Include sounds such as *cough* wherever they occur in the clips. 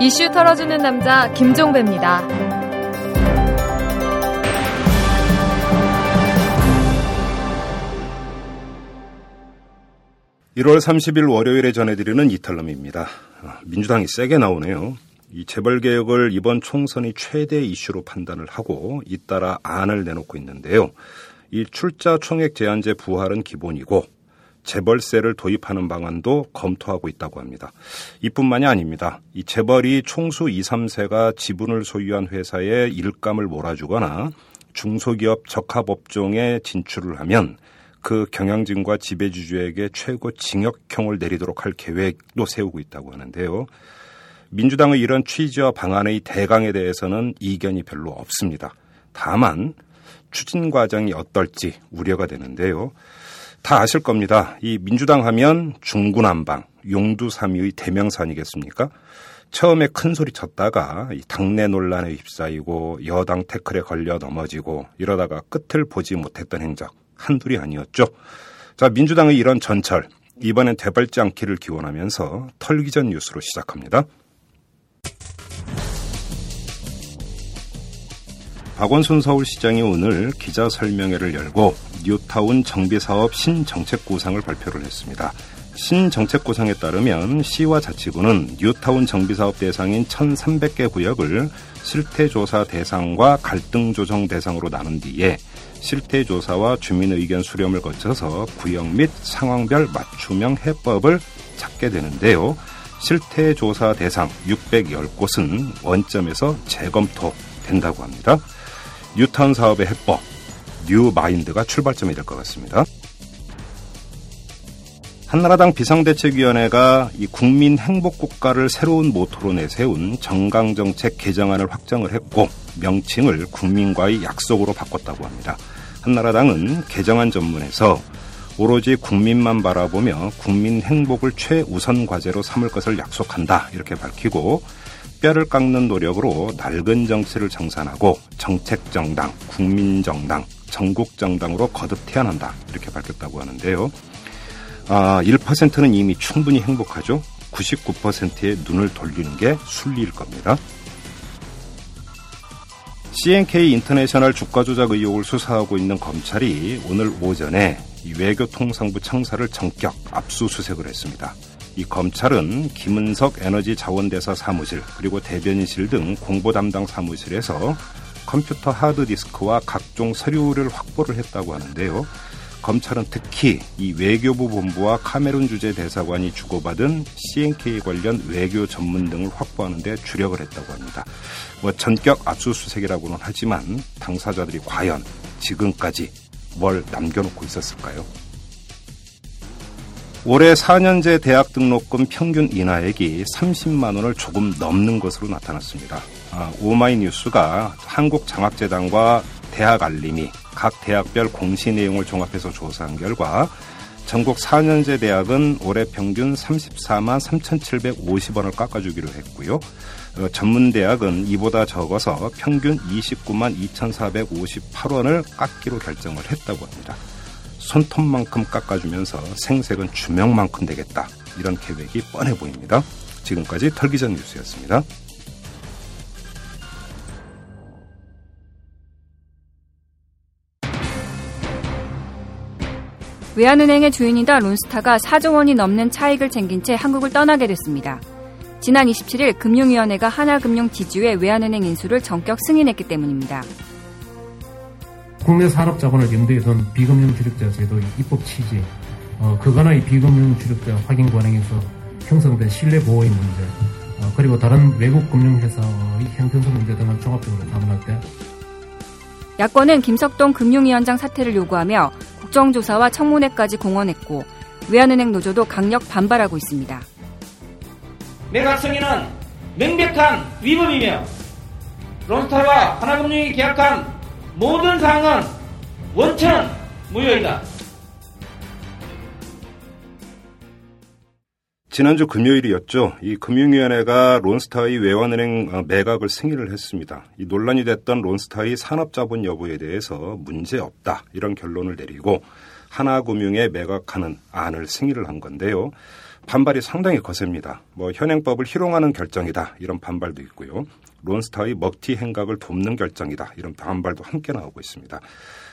이슈 털어주는 남자 김종배입니다. 1월 30일 월요일에 전해드리는 이탈럼입니다. 민주당이 세게 나오네요. 이 재벌 개혁을 이번 총선이 최대 이슈로 판단을 하고 잇따라 안을 내놓고 있는데요. 이 출자 총액 제한제 부활은 기본이고 재벌세를 도입하는 방안도 검토하고 있다고 합니다. 이뿐만이 아닙니다. 이 재벌이 총수 2, 3세가 지분을 소유한 회사에 일감을 몰아주거나 중소기업 적합업종에 진출을 하면 그 경영진과 지배주주에게 최고 징역형을 내리도록 할 계획도 세우고 있다고 하는데요. 민주당의 이런 취지와 방안의 대강에 대해서는 이견이 별로 없습니다. 다만 추진 과정이 어떨지 우려가 되는데요. 다 아실 겁니다. 이 민주당 하면 중구난방, 용두삼위의 대명사 아니겠습니까? 처음에 큰 소리 쳤다가 당내 논란에 휩싸이고 여당 태클에 걸려 넘어지고 이러다가 끝을 보지 못했던 행적 한둘이 아니었죠. 자, 민주당의 이런 전철, 이번엔 되밟지 않기를 기원하면서 털기 전 뉴스로 시작합니다. 박원순 서울시장이 오늘 기자 설명회를 열고 뉴타운 정비사업 신정책 구상을 발표를 했습니다. 신정책 구상에 따르면 시와 자치구는 뉴타운 정비사업 대상인 1,300개 구역을 실태조사 대상과 갈등 조정 대상으로 나눈 뒤에 실태 조사와 주민 의견 수렴을 거쳐서 구역 및 상황별 맞춤형 해법을 찾게 되는데요. 실태 조사 대상 610곳은 원점에서 재검토된다고 합니다. 뉴타운 사업의 해법, new mind가 출발점이 될 것 같습니다. 한나라당 비상대책위원회가 이 국민 행복국가를 새로운 모토로 내세운 정강정책 개정안을 확정을 했고 명칭을 국민과의 약속으로 바꿨다고 합니다. 한나라당은 개정안 전문에서 오로지 국민만 바라보며 국민 행복을 최우선 과제로 삼을 것을 약속한다 이렇게 밝히고 뼈를 깎는 노력으로 낡은 정치를 정산하고 정책정당, 국민정당, 전국 정당으로 거듭 태어난다 이렇게 밝혔다고 하는데요. 아, 1%는 이미 충분히 행복하죠. 99%의 눈을 돌리는 게 순리일 겁니다. CNK 인터내셔널 주가 조작 의혹을 수사하고 있는 검찰이 오늘 오전에 외교통상부 청사를 전격 압수수색을 했습니다. 이 검찰은 김은석 에너지 자원대사 사무실 그리고 대변인실 등 공보 담당 사무실에서 컴퓨터 하드디스크와 각종 서류를 확보를 했다고 하는데요. 검찰은 특히 이 외교부 본부와 카메룬 주재 대사관이 주고받은 CNK 관련 외교 전문 등을 확보하는 데 주력을 했다고 합니다. 뭐 전격 압수수색이라고는 하지만 당사자들이 과연 지금까지 뭘 남겨놓고 있었을까요? 올해 4년제 대학 등록금 평균 인하액이 30만 원을 조금 넘는 것으로 나타났습니다. 아, 오마이뉴스가 한국장학재단과 대학 알림이 각 대학별 공시 내용을 종합해서 조사한 결과 전국 4년제 대학은 올해 평균 34만 3,750원을 깎아주기로 했고요. 어, 전문 대학은 이보다 적어서 평균 29만 2,458원을 깎기로 결정을 했다고 합니다. 손톱만큼 깎아주면서 생색은 주명만큼 되겠다. 이런 계획이 뻔해 보입니다. 지금까지 털기전 뉴스였습니다. 외환은행의 주인이다 론스타가 4조 원이 넘는 차익을 챙긴 채 한국을 떠나게 됐습니다. 지난 27일 금융위원회가 하나금융 지주의 외환은행 인수를 전격 승인했기 때문입니다. 국내 산업자본을 염두에 둔 비금융 주력자 제도의 입법 취지, 어, 그간의 비금융 주력자 확인 관행에서 형성된 신뢰 보호의 문제, 어, 그리고 다른 외국 금융회사의 형평성 문제 등을 종합적으로 담론할 때 야권은 김석동 금융위원장 사퇴를 요구하며 국정조사와 청문회까지 공언했고 외환은행 노조도 강력 반발하고 있습니다. 매각성에는 명백한 위법이며 론스타와 하나금융이 계약한 모든 사항은 원천 무효이다. 지난주 금요일이었죠. 이 금융위원회가 론스타의 외환은행 어, 매각을 승인을 했습니다. 이 논란이 됐던 론스타의 산업자본 여부에 대해서 문제 없다 이런 결론을 내리고 하나금융에 매각하는 안을 승인을 한 건데요. 반발이 상당히 거셉니다. 뭐 현행법을 희롱하는 결정이다 이런 반발도 있고요. 론스타의 먹튀 행각을 돕는 결정이다 이런 반발도 함께 나오고 있습니다.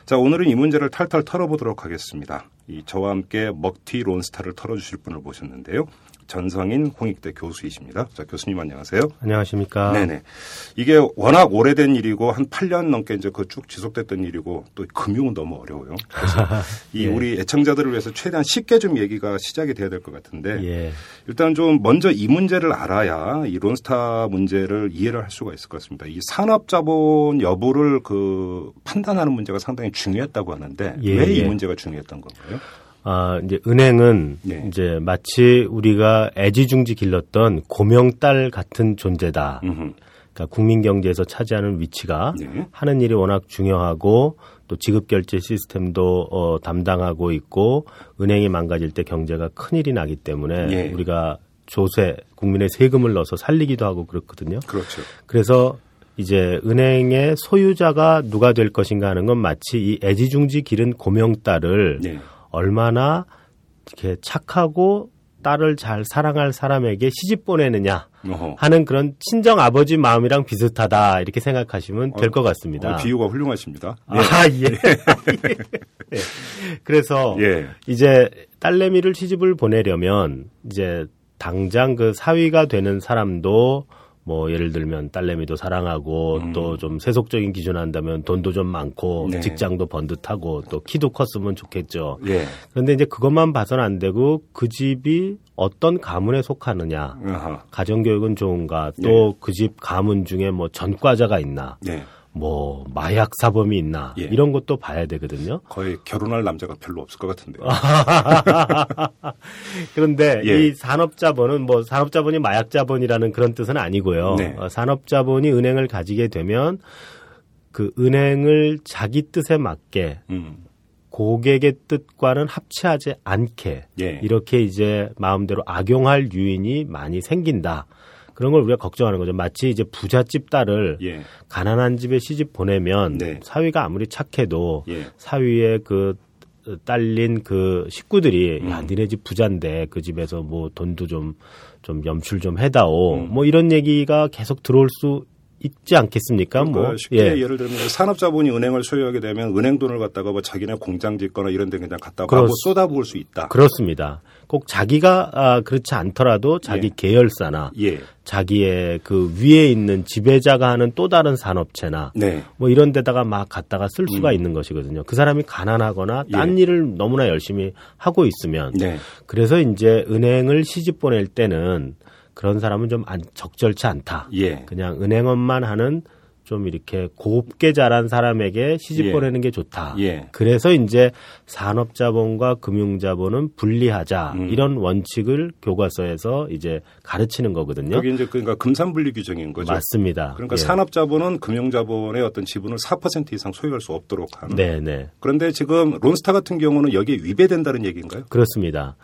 자 오늘은 이 문제를 탈탈 털어보도록 하겠습니다. 이 저와 함께 먹튀 론스타를 털어주실 분을 모셨는데요. 전성인 홍익대 교수이십니다. 자, 교수님 안녕하세요. 안녕하십니까. 네네. 이게 워낙 오래된 일이고 한 8년 넘게 이제 그 쭉 지속됐던 일이고 또 금융은 너무 어려워요. 그래서 *laughs* 이 예. 우리 애청자들을 위해서 최대한 쉽게 좀 얘기가 시작이 돼야 될 것 같은데 예. 일단 좀 먼저 이 문제를 알아야 이 론스타 문제를 이해를 할 수가 있을 것 같습니다. 이 산업자본 여부를 그 판단하는 문제가 상당히 중요했다고 하는데 예. 왜이 예. 문제가 중요했던 건가요? 아, 이제 은행은 네. 이제 마치 우리가 애지중지 길렀던 고명딸 같은 존재다. 음흠. 그러니까 국민 경제에서 차지하는 위치가 네. 하는 일이 워낙 중요하고 또 지급 결제 시스템도 어, 담당하고 있고 은행이 망가질 때 경제가 큰 일이 나기 때문에 네. 우리가 조세 국민의 세금을 넣어서 살리기도 하고 그렇거든요. 그렇죠. 그래서 이제 은행의 소유자가 누가 될 것인가 하는 건 마치 이 애지중지 기른 고명딸을 네. 얼마나 이렇게 착하고 딸을 잘 사랑할 사람에게 시집 보내느냐 하는 그런 친정 아버지 마음이랑 비슷하다 이렇게 생각하시면 될것 어, 같습니다. 어, 비유가 훌륭하십니다. 아 예. 예. *laughs* 그래서 예. 이제 딸내미를 시집을 보내려면 이제 당장 그 사위가 되는 사람도 뭐 예를 들면 딸내미도 사랑하고 음. 또좀 세속적인 기준 한다면 돈도 좀 많고 네. 직장도 번듯하고 또 키도 컸으면 좋겠죠. 예. 그런데 이제 그것만 봐서는 안 되고 그 집이 어떤 가문에 속하느냐, 아하. 가정교육은 좋은가, 또 그집 네. 그 가문 중에 뭐 전과자가 있나. 네. 뭐 마약 사범이 있나 예. 이런 것도 봐야 되거든요. 거의 결혼할 남자가 별로 없을 것 같은데요. *laughs* 그런데 예. 이 산업자본은 뭐 산업자본이 마약자본이라는 그런 뜻은 아니고요. 네. 어, 산업자본이 은행을 가지게 되면 그 은행을 자기 뜻에 맞게 음. 고객의 뜻과는 합치하지 않게 예. 이렇게 이제 마음대로 악용할 유인이 많이 생긴다. 그런 걸 우리가 걱정하는 거죠. 마치 이제 부잣집 딸을 예. 가난한 집에 시집 보내면 네. 사위가 아무리 착해도 예. 사위의 그 딸린 그 식구들이 음. 야 니네 집 부자인데 그 집에서 뭐 돈도 좀좀 좀 염출 좀 해다오 음. 뭐 이런 얘기가 계속 들어올 수 있지 않겠습니까? 뭐 쉽게 예. 를 들면 산업자본이 은행을 소유하게 되면 은행 돈을 갖다가 뭐 자기네 공장 짓거나 이런 데 그냥 갖다 가 쏟아부을 수 있다. 그렇습니다. 꼭 자기가 아, 그렇지 않더라도 자기 예. 계열사나 예. 자기의 그 위에 있는 지배자가 하는 또 다른 산업체나 네. 뭐 이런 데다가 막 갖다가 쓸 수가 음. 있는 것이거든요. 그 사람이 가난하거나 딴 예. 일을 너무나 열심히 하고 있으면 네. 그래서 이제 은행을 시집 보낼 때는 그런 사람은 좀 안, 적절치 않다. 예. 그냥 은행원만 하는 좀 이렇게 곱게 자란 사람에게 시집 예. 보내는 게 좋다. 예. 그래서 이제 산업자본과 금융자본은 분리하자 음. 이런 원칙을 교과서에서 이제 가르치는 거거든요. 그게 이제 그러니까 금산분리 규정인 거죠. 맞습니다. 그러니까 예. 산업자본은 금융자본의 어떤 지분을 4% 이상 소유할 수 없도록 하는. 네네. 네. 그런데 지금 론스타 같은 경우는 여기에 위배된다는 얘기인가요? 그렇습니다.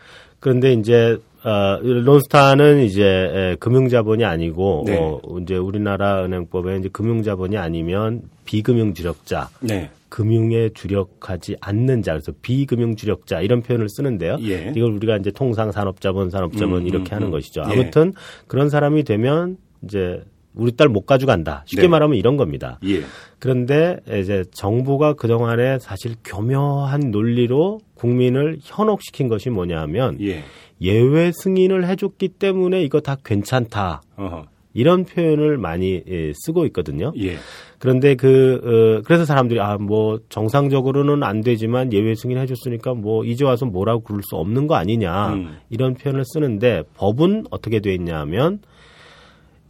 그런데 이제 어, 론스타는 이제 에, 금융자본이 아니고 네. 어, 이제 우리나라 은행법에 이제 금융자본이 아니면 비금융 주력자, 네. 금융에 주력하지 않는 자, 그래서 비금융 주력자 이런 표현을 쓰는데요. 예. 이걸 우리가 이제 통상 산업자본, 산업자본 음, 이렇게 음, 하는 음. 것이죠. 예. 아무튼 그런 사람이 되면 이제 우리 딸 못 가져간다. 쉽게 네. 말하면 이런 겁니다. 예. 그런데 이제 정부가 그동안에 사실 교묘한 논리로 국민을 현혹시킨 것이 뭐냐 하면 예. 예외 승인을 해줬기 때문에 이거 다 괜찮다. 어허. 이런 표현을 많이 예, 쓰고 있거든요. 예. 그런데 그 어, 그래서 사람들이 아 뭐 정상적으로는 안 되지만 예외 승인 해 줬으니까 뭐 이제 와서 뭐라고 그럴 수 없는 거 아니냐 음. 이런 표현을 쓰는데 법은 어떻게 돼 있냐면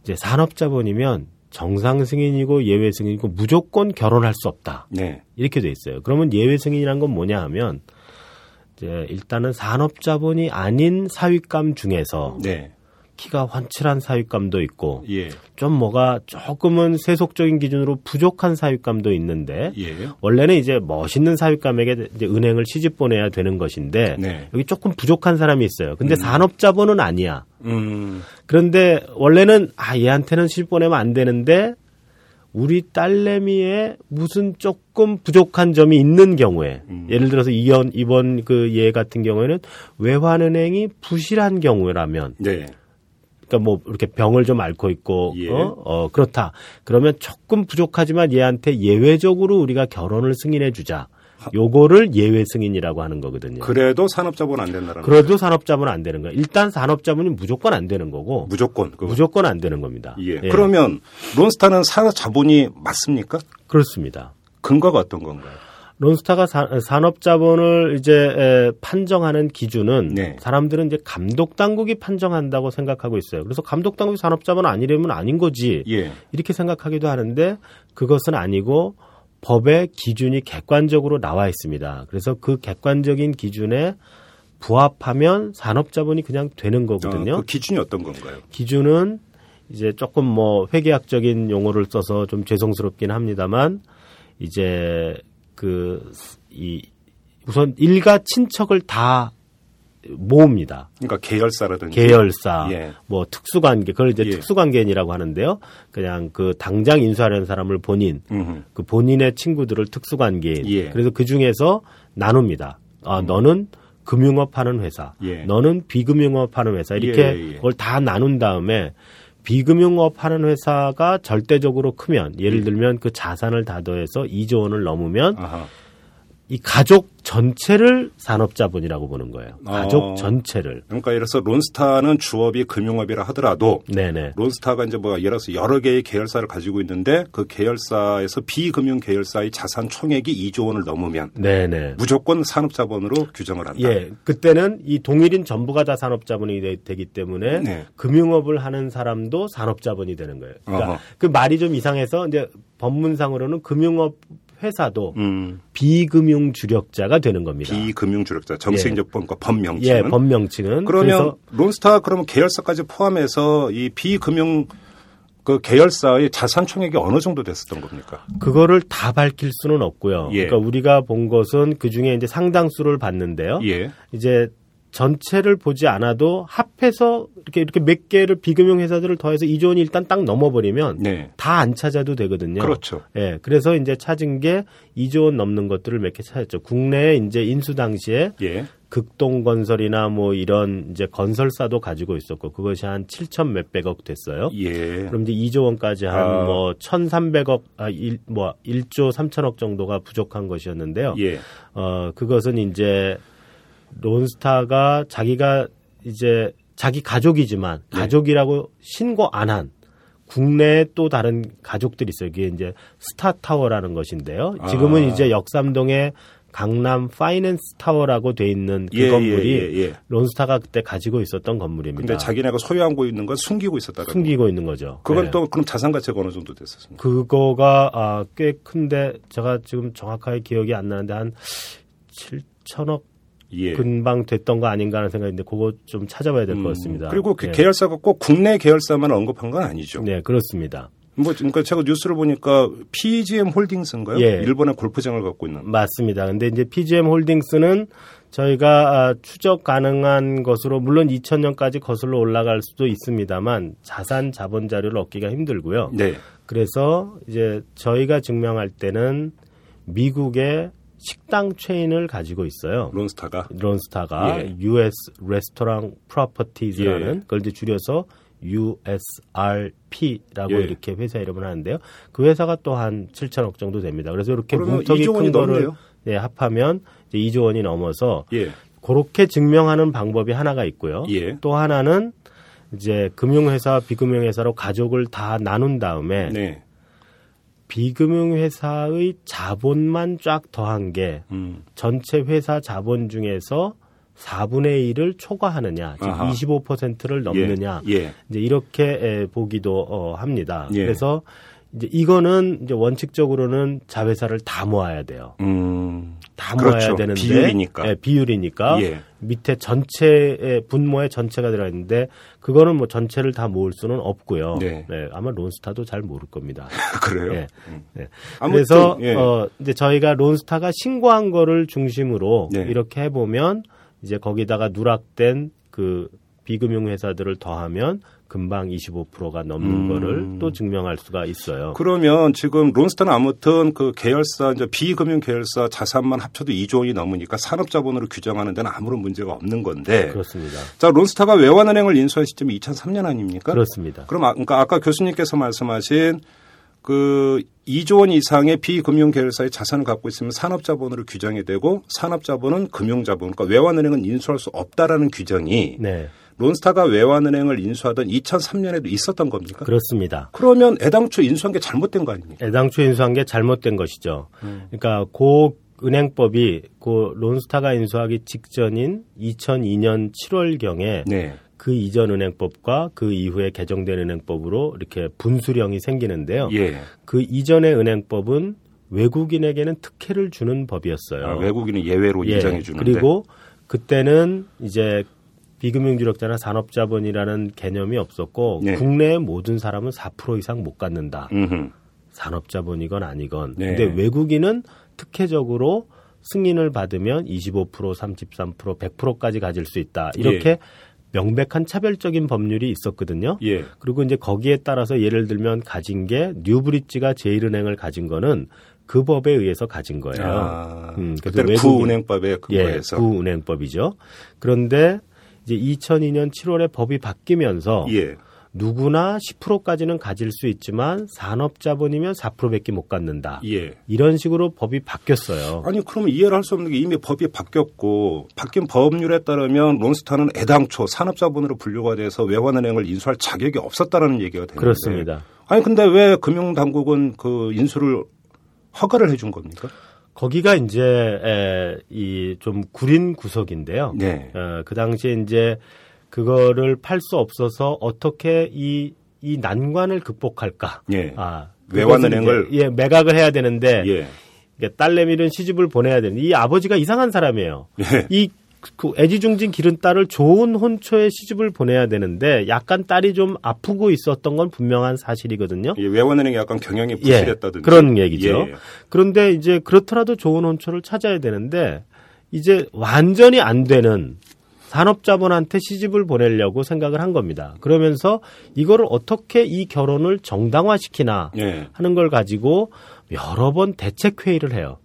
이제 산업자본이면 정상 승인이고 예외 승인이고 무조건 결혼할 수 없다. 네. 이렇게 돼 있어요. 그러면 예외 승인이란 건 뭐냐 하면 이제 일단은 산업자본이 아닌 사윗감 중에서 네. 키가 환칠한 사윗감도 있고 예. 좀 뭐가 조금은 세속적인 기준으로 부족한 사윗감도 있는데 예. 원래는 이제 멋있는 사윗감에게 이제 은행을 시집 보내야 되는 것인데 네. 여기 조금 부족한 사람이 있어요. 근데 음. 산업자본은 아니야. 음. 그런데 원래는 아 얘한테는 시집 보내면 안 되는데 우리 딸내미의 무슨 조금 부족한 점이 있는 경우에 음. 예를 들어서 이번 이번 그 예 같은 경우에는 외환은행이 부실한 경우라면 네. 그러니까 뭐 이렇게 병을 좀 앓고 있고 예. 어? 어 그렇다 그러면 조금 부족하지만 얘한테 예외적으로 우리가 결혼을 승인해 주자. 요거를 예외 승인이라고 하는 거거든요. 그래도 산업자본 안 된다는 그래도 거죠? 산업자본 안 되는 거예요. 일단 산업자본이 무조건 안 되는 거고. 무조건. 그거. 무조건 안 되는 겁니다. 예. 예. 그러면 론스타는 산업자본이 맞습니까? 그렇습니다. 근거가 어떤 건가요? 론스타가 산업자본을 이제 판정하는 기준은 네. 사람들은 이제 감독 당국이 판정한다고 생각하고 있어요. 그래서 감독 당국이 산업자본 아니려면 아닌 거지 예. 이렇게 생각하기도 하는데 그것은 아니고 법의 기준이 객관적으로 나와 있습니다. 그래서 그 객관적인 기준에 부합하면 산업자본이 그냥 되는 거거든요. 어, 그 기준이 어떤 건가요? 기준은 이제 조금 뭐 회계학적인 용어를 써서 좀 죄송스럽긴 합니다만 이제 그 이 우선 일가 친척을 다 모읍니다. 그러니까 계열사라든지 계열사, 예. 뭐 특수관계, 그걸 이제 예. 특수관계인이라고 하는데요. 그냥 그 당장 인수하려는 사람을 본인, 음흠. 그 본인의 친구들을 특수관계인. 예. 그래서 그 중에서 나눕니다. 아, 음. 너는 금융업 하는 회사, 예. 너는 비금융업 하는 회사 이렇게 예, 예, 그걸 다 나눈 다음에 비금융업 하는 회사가 절대적으로 크면 예를 들면 그 자산을 다 더해서 2조 원을 넘으면 아하. 이 가족 전체를 산업자본이라고 보는 거예요. 가족 어, 전체를. 그러니까 예를 들어서 론스타는 주업이 금융업이라 하더라도 네네. 론스타가 이제 뭐 예를 들어서 여러 개의 계열사를 가지고 있는데 그 계열사에서 비금융 계열사의 자산 총액이 2조 원을 넘으면 네네. 무조건 산업자본으로 규정을 한다. 예, 그때는 이 동일인 전부가 다 산업자본이 되, 기 때문에 네. 금융업을 하는 사람도 산업자본이 되는 거예요. 그러니까 어허. 그 말이 좀 이상해서 이제 법문상으로는 금융업 회사도 음. 비금융 주력자가 되는 겁니다. 비금융 주력자 정책적 예. 법 명칭은 예, 법 명칭은 그러면 론스타 그러면 계열사까지 포함해서 이 비금융 그 계열사의 자산 총액이 어느 정도 됐었던 겁니까? 그거를 다 밝힐 수는 없고요. 예. 그러니까 우리가 본 것은 그 중에 이제 상당수를 봤는데요. 예. 이제 전체를 보지 않아도 합해서 이렇게 이렇게 몇 개를 비금융 회사들을 더해서 2조 원이 일단 딱 넘어버리면 네. 다안 찾아도 되거든요. 그렇죠. 예. 그래서 이제 찾은 게 2조 원 넘는 것들을 몇 개 찾았죠. 국내에 이제 인수 당시에 예. 극동 건설이나 뭐 이런 이제 건설사도 가지고 있었고 그것이 한 7천 몇백억 됐어요. 예. 그럼 이제 2조 원까지 한뭐 아. 1,300억 아 1, 뭐 1조 3천억 정도가 부족한 것이었는데요. 예. 어 그것은 이제 론스타가 자기가 이제 자기 가족이지만 네. 가족이라고 신고 안 한 국내에 또 다른 가족들이 있어요. 이게 이제 스타타워라는 것인데요. 지금은 아. 이제 역삼동에 강남 파이낸스 타워라고 돼 있는 그 예, 예 건물이 예, 예, 론스타가 그때 가지고 있었던 건물입니다. 근데 자기네가 소유하고 있는 건 숨기고 있었다. 숨기고 있는 거죠. 그건 네. 또 그럼 자산 가치가 어느 정도 됐었습니까? 그거가 아, 꽤 큰데 제가 지금 정확하게 기억이 안 나는데 한 7천억 예. 금방 됐던 거 아닌가 하는 생각인데 그거 좀 찾아봐야 될것 음, 같습니다. 그리고 그 네. 계열사가 꼭 국내 계열사만 언급한 건 아니죠. 네, 그렇습니다. 뭐 그러니까 제가 뉴스를 보니까 PGM 홀딩스인가요? 예. 일본의 골프장을 갖고 있는. 맞습니다. 근데 이제 PGM 홀딩스는 저희가 아, 추적 가능한 것으로 물론 2000년까지 거슬러 올라갈 수도 있습니다만 자산 자본 자료를 얻기가 힘들고요. 네. 그래서 이제 저희가 증명할 때는 미국의 식당 체인을 가지고 있어요. 론스타가? 론스타가 예. US Restaurant Properties라는 예. 그걸 이제 줄여서 USRP라고 예. 이렇게 회사 이름을 하는데요. 그 회사가 또 한 7천억 정도 됩니다. 그래서 이렇게 뭉텅이 큰 거를 네, 합하면 이제 2조 원이 넘어서 예. 그렇게 증명하는 방법이 하나가 있고요. 예. 또 하나는 이제 금융회사, 비금융회사로 가족을 다 나눈 다음에 네. 비금융회사의 자본만 쫙 더한 게 음. 전체 회사 자본 중에서 4분의 1을 초과하느냐, 즉 25%를 넘느냐, 예. 예. 이제 이렇게 보기도 어, 합니다. 예. 그래서 이제 이거는 이제 원칙적으로는 자회사를 다 모아야 돼요. 음, 다 그렇죠. 모아야 되는데 비율이니까. 예, 비율이니까 예. 밑에 전체의 분모의 전체가 들어 있는데 그거는 뭐 전체를 다 모을 수는 없고요. 네. 네 아마 론스타도 잘 모를 겁니다. *laughs* 그래요. 네. 음. 네. 그래서 예. 어 이제 저희가 론스타가 신고한 거를 중심으로 네. 이렇게 해 보면 이제 거기다가 누락된 그 비금융 회사들을 더하면 금방 25%가 넘는 음. 거를 또 증명할 수가 있어요. 그러면 지금 론스타는 아무튼 그 계열사 이제 비금융 계열사 자산만 합쳐도 2조 원이 넘으니까 산업 자본으로 규정하는 데는 아무런 문제가 없는 건데. 그렇습니다. 자, 론스타가 외환은행을 인수한 시점이 2003년 아닙니까? 그렇습니다. 그럼 아, 그러니까 아까 교수님께서 말씀하신 그 2조 원 이상의 비금융 계열사의 자산을 갖고 있으면 산업자본으로 규정이 되고 산업자본은 금융자본, 그러니까 외환은행은 인수할 수 없다라는 규정이 네. 론스타가 외환은행을 인수하던 2003년에도 있었던 겁니까? 그렇습니다. 그러면 애당초 인수한 게 잘못된 거 아닙니까? 애당초 인수한 게 잘못된 것이죠. 음. 그러니까 고 은행법이 고 론스타가 인수하기 직전인 2002년 7월경에 네. 그 이전 은행법과 그 이후에 개정된 은행법으로 이렇게 분수령이 생기는데요. 예. 그 이전의 은행법은 외국인에게는 특혜를 주는 법이었어요. 아, 외국인은 예외로 예. 인정해 주는데. 그리고 그때는 이제 비금융주력자나 산업자본이라는 개념이 없었고 네. 국내의 모든 사람은 4% 이상 못 갖는다. 음흠. 산업자본이건 아니건. 네. 근데 외국인은 특혜적으로 승인을 받으면 25%, 33%, 100%까지 가질 수 있다. 이렇게 예. 명백한 차별적인 법률이 있었거든요. 예. 그리고 이제 거기에 따라서 예를 들면 가진 게 뉴브릿지가 제일은행을 가진 거는 그 법에 의해서 가진 거예요. 아, 음, 그래서 구은행법에 근거해서 예, 구은행법이죠. 그런데 이제 2002년 7월에 법이 바뀌면서 예. 누구나 10%까지는 가질 수 있지만 산업자본이면 4%밖에 못 갖는다. 예. 이런 식으로 법이 바뀌었어요. 아니 그러면 이해를 할 수 없는 게 이미 법이 바뀌었고 바뀐 법률에 따르면 론스타는 애당초 산업자본으로 분류가 돼서 외환은행을 인수할 자격이 없었다라는 얘기가 되는데 그렇습니다. 아니 근데 왜 금융당국은 그 인수를 허가를 해준 겁니까? 거기가 이제 이좀 구린 구석인데요. 네. 어, 그 당시에 이제 그거를 팔 수 없어서 어떻게 이, 이 난관을 극복할까? 예. 아, 외환은행을 예, 매각을 해야 되는데 예. 딸내미는 시집을 보내야 되는 이 아버지가 이상한 사람이에요. 예. 이 그 애지중진 기른 딸을 좋은 혼처에 시집을 보내야 되는데 약간 딸이 좀 아프고 있었던 건 분명한 사실이거든요. 예, 외환은행이 약간 경영이 예, 부실했다든지 예, 그런 얘기죠. 예, 그런데 이제 그렇더라도 좋은 혼처를 찾아야 되는데 이제 완전히 안 되는 산업자본한테 시집을 보내려고 생각을 한 겁니다. 그러면서 이거를 어떻게 이 결혼을 정당화시키나 네. 하는 걸 가지고 여러 번 대책 회의를 해요.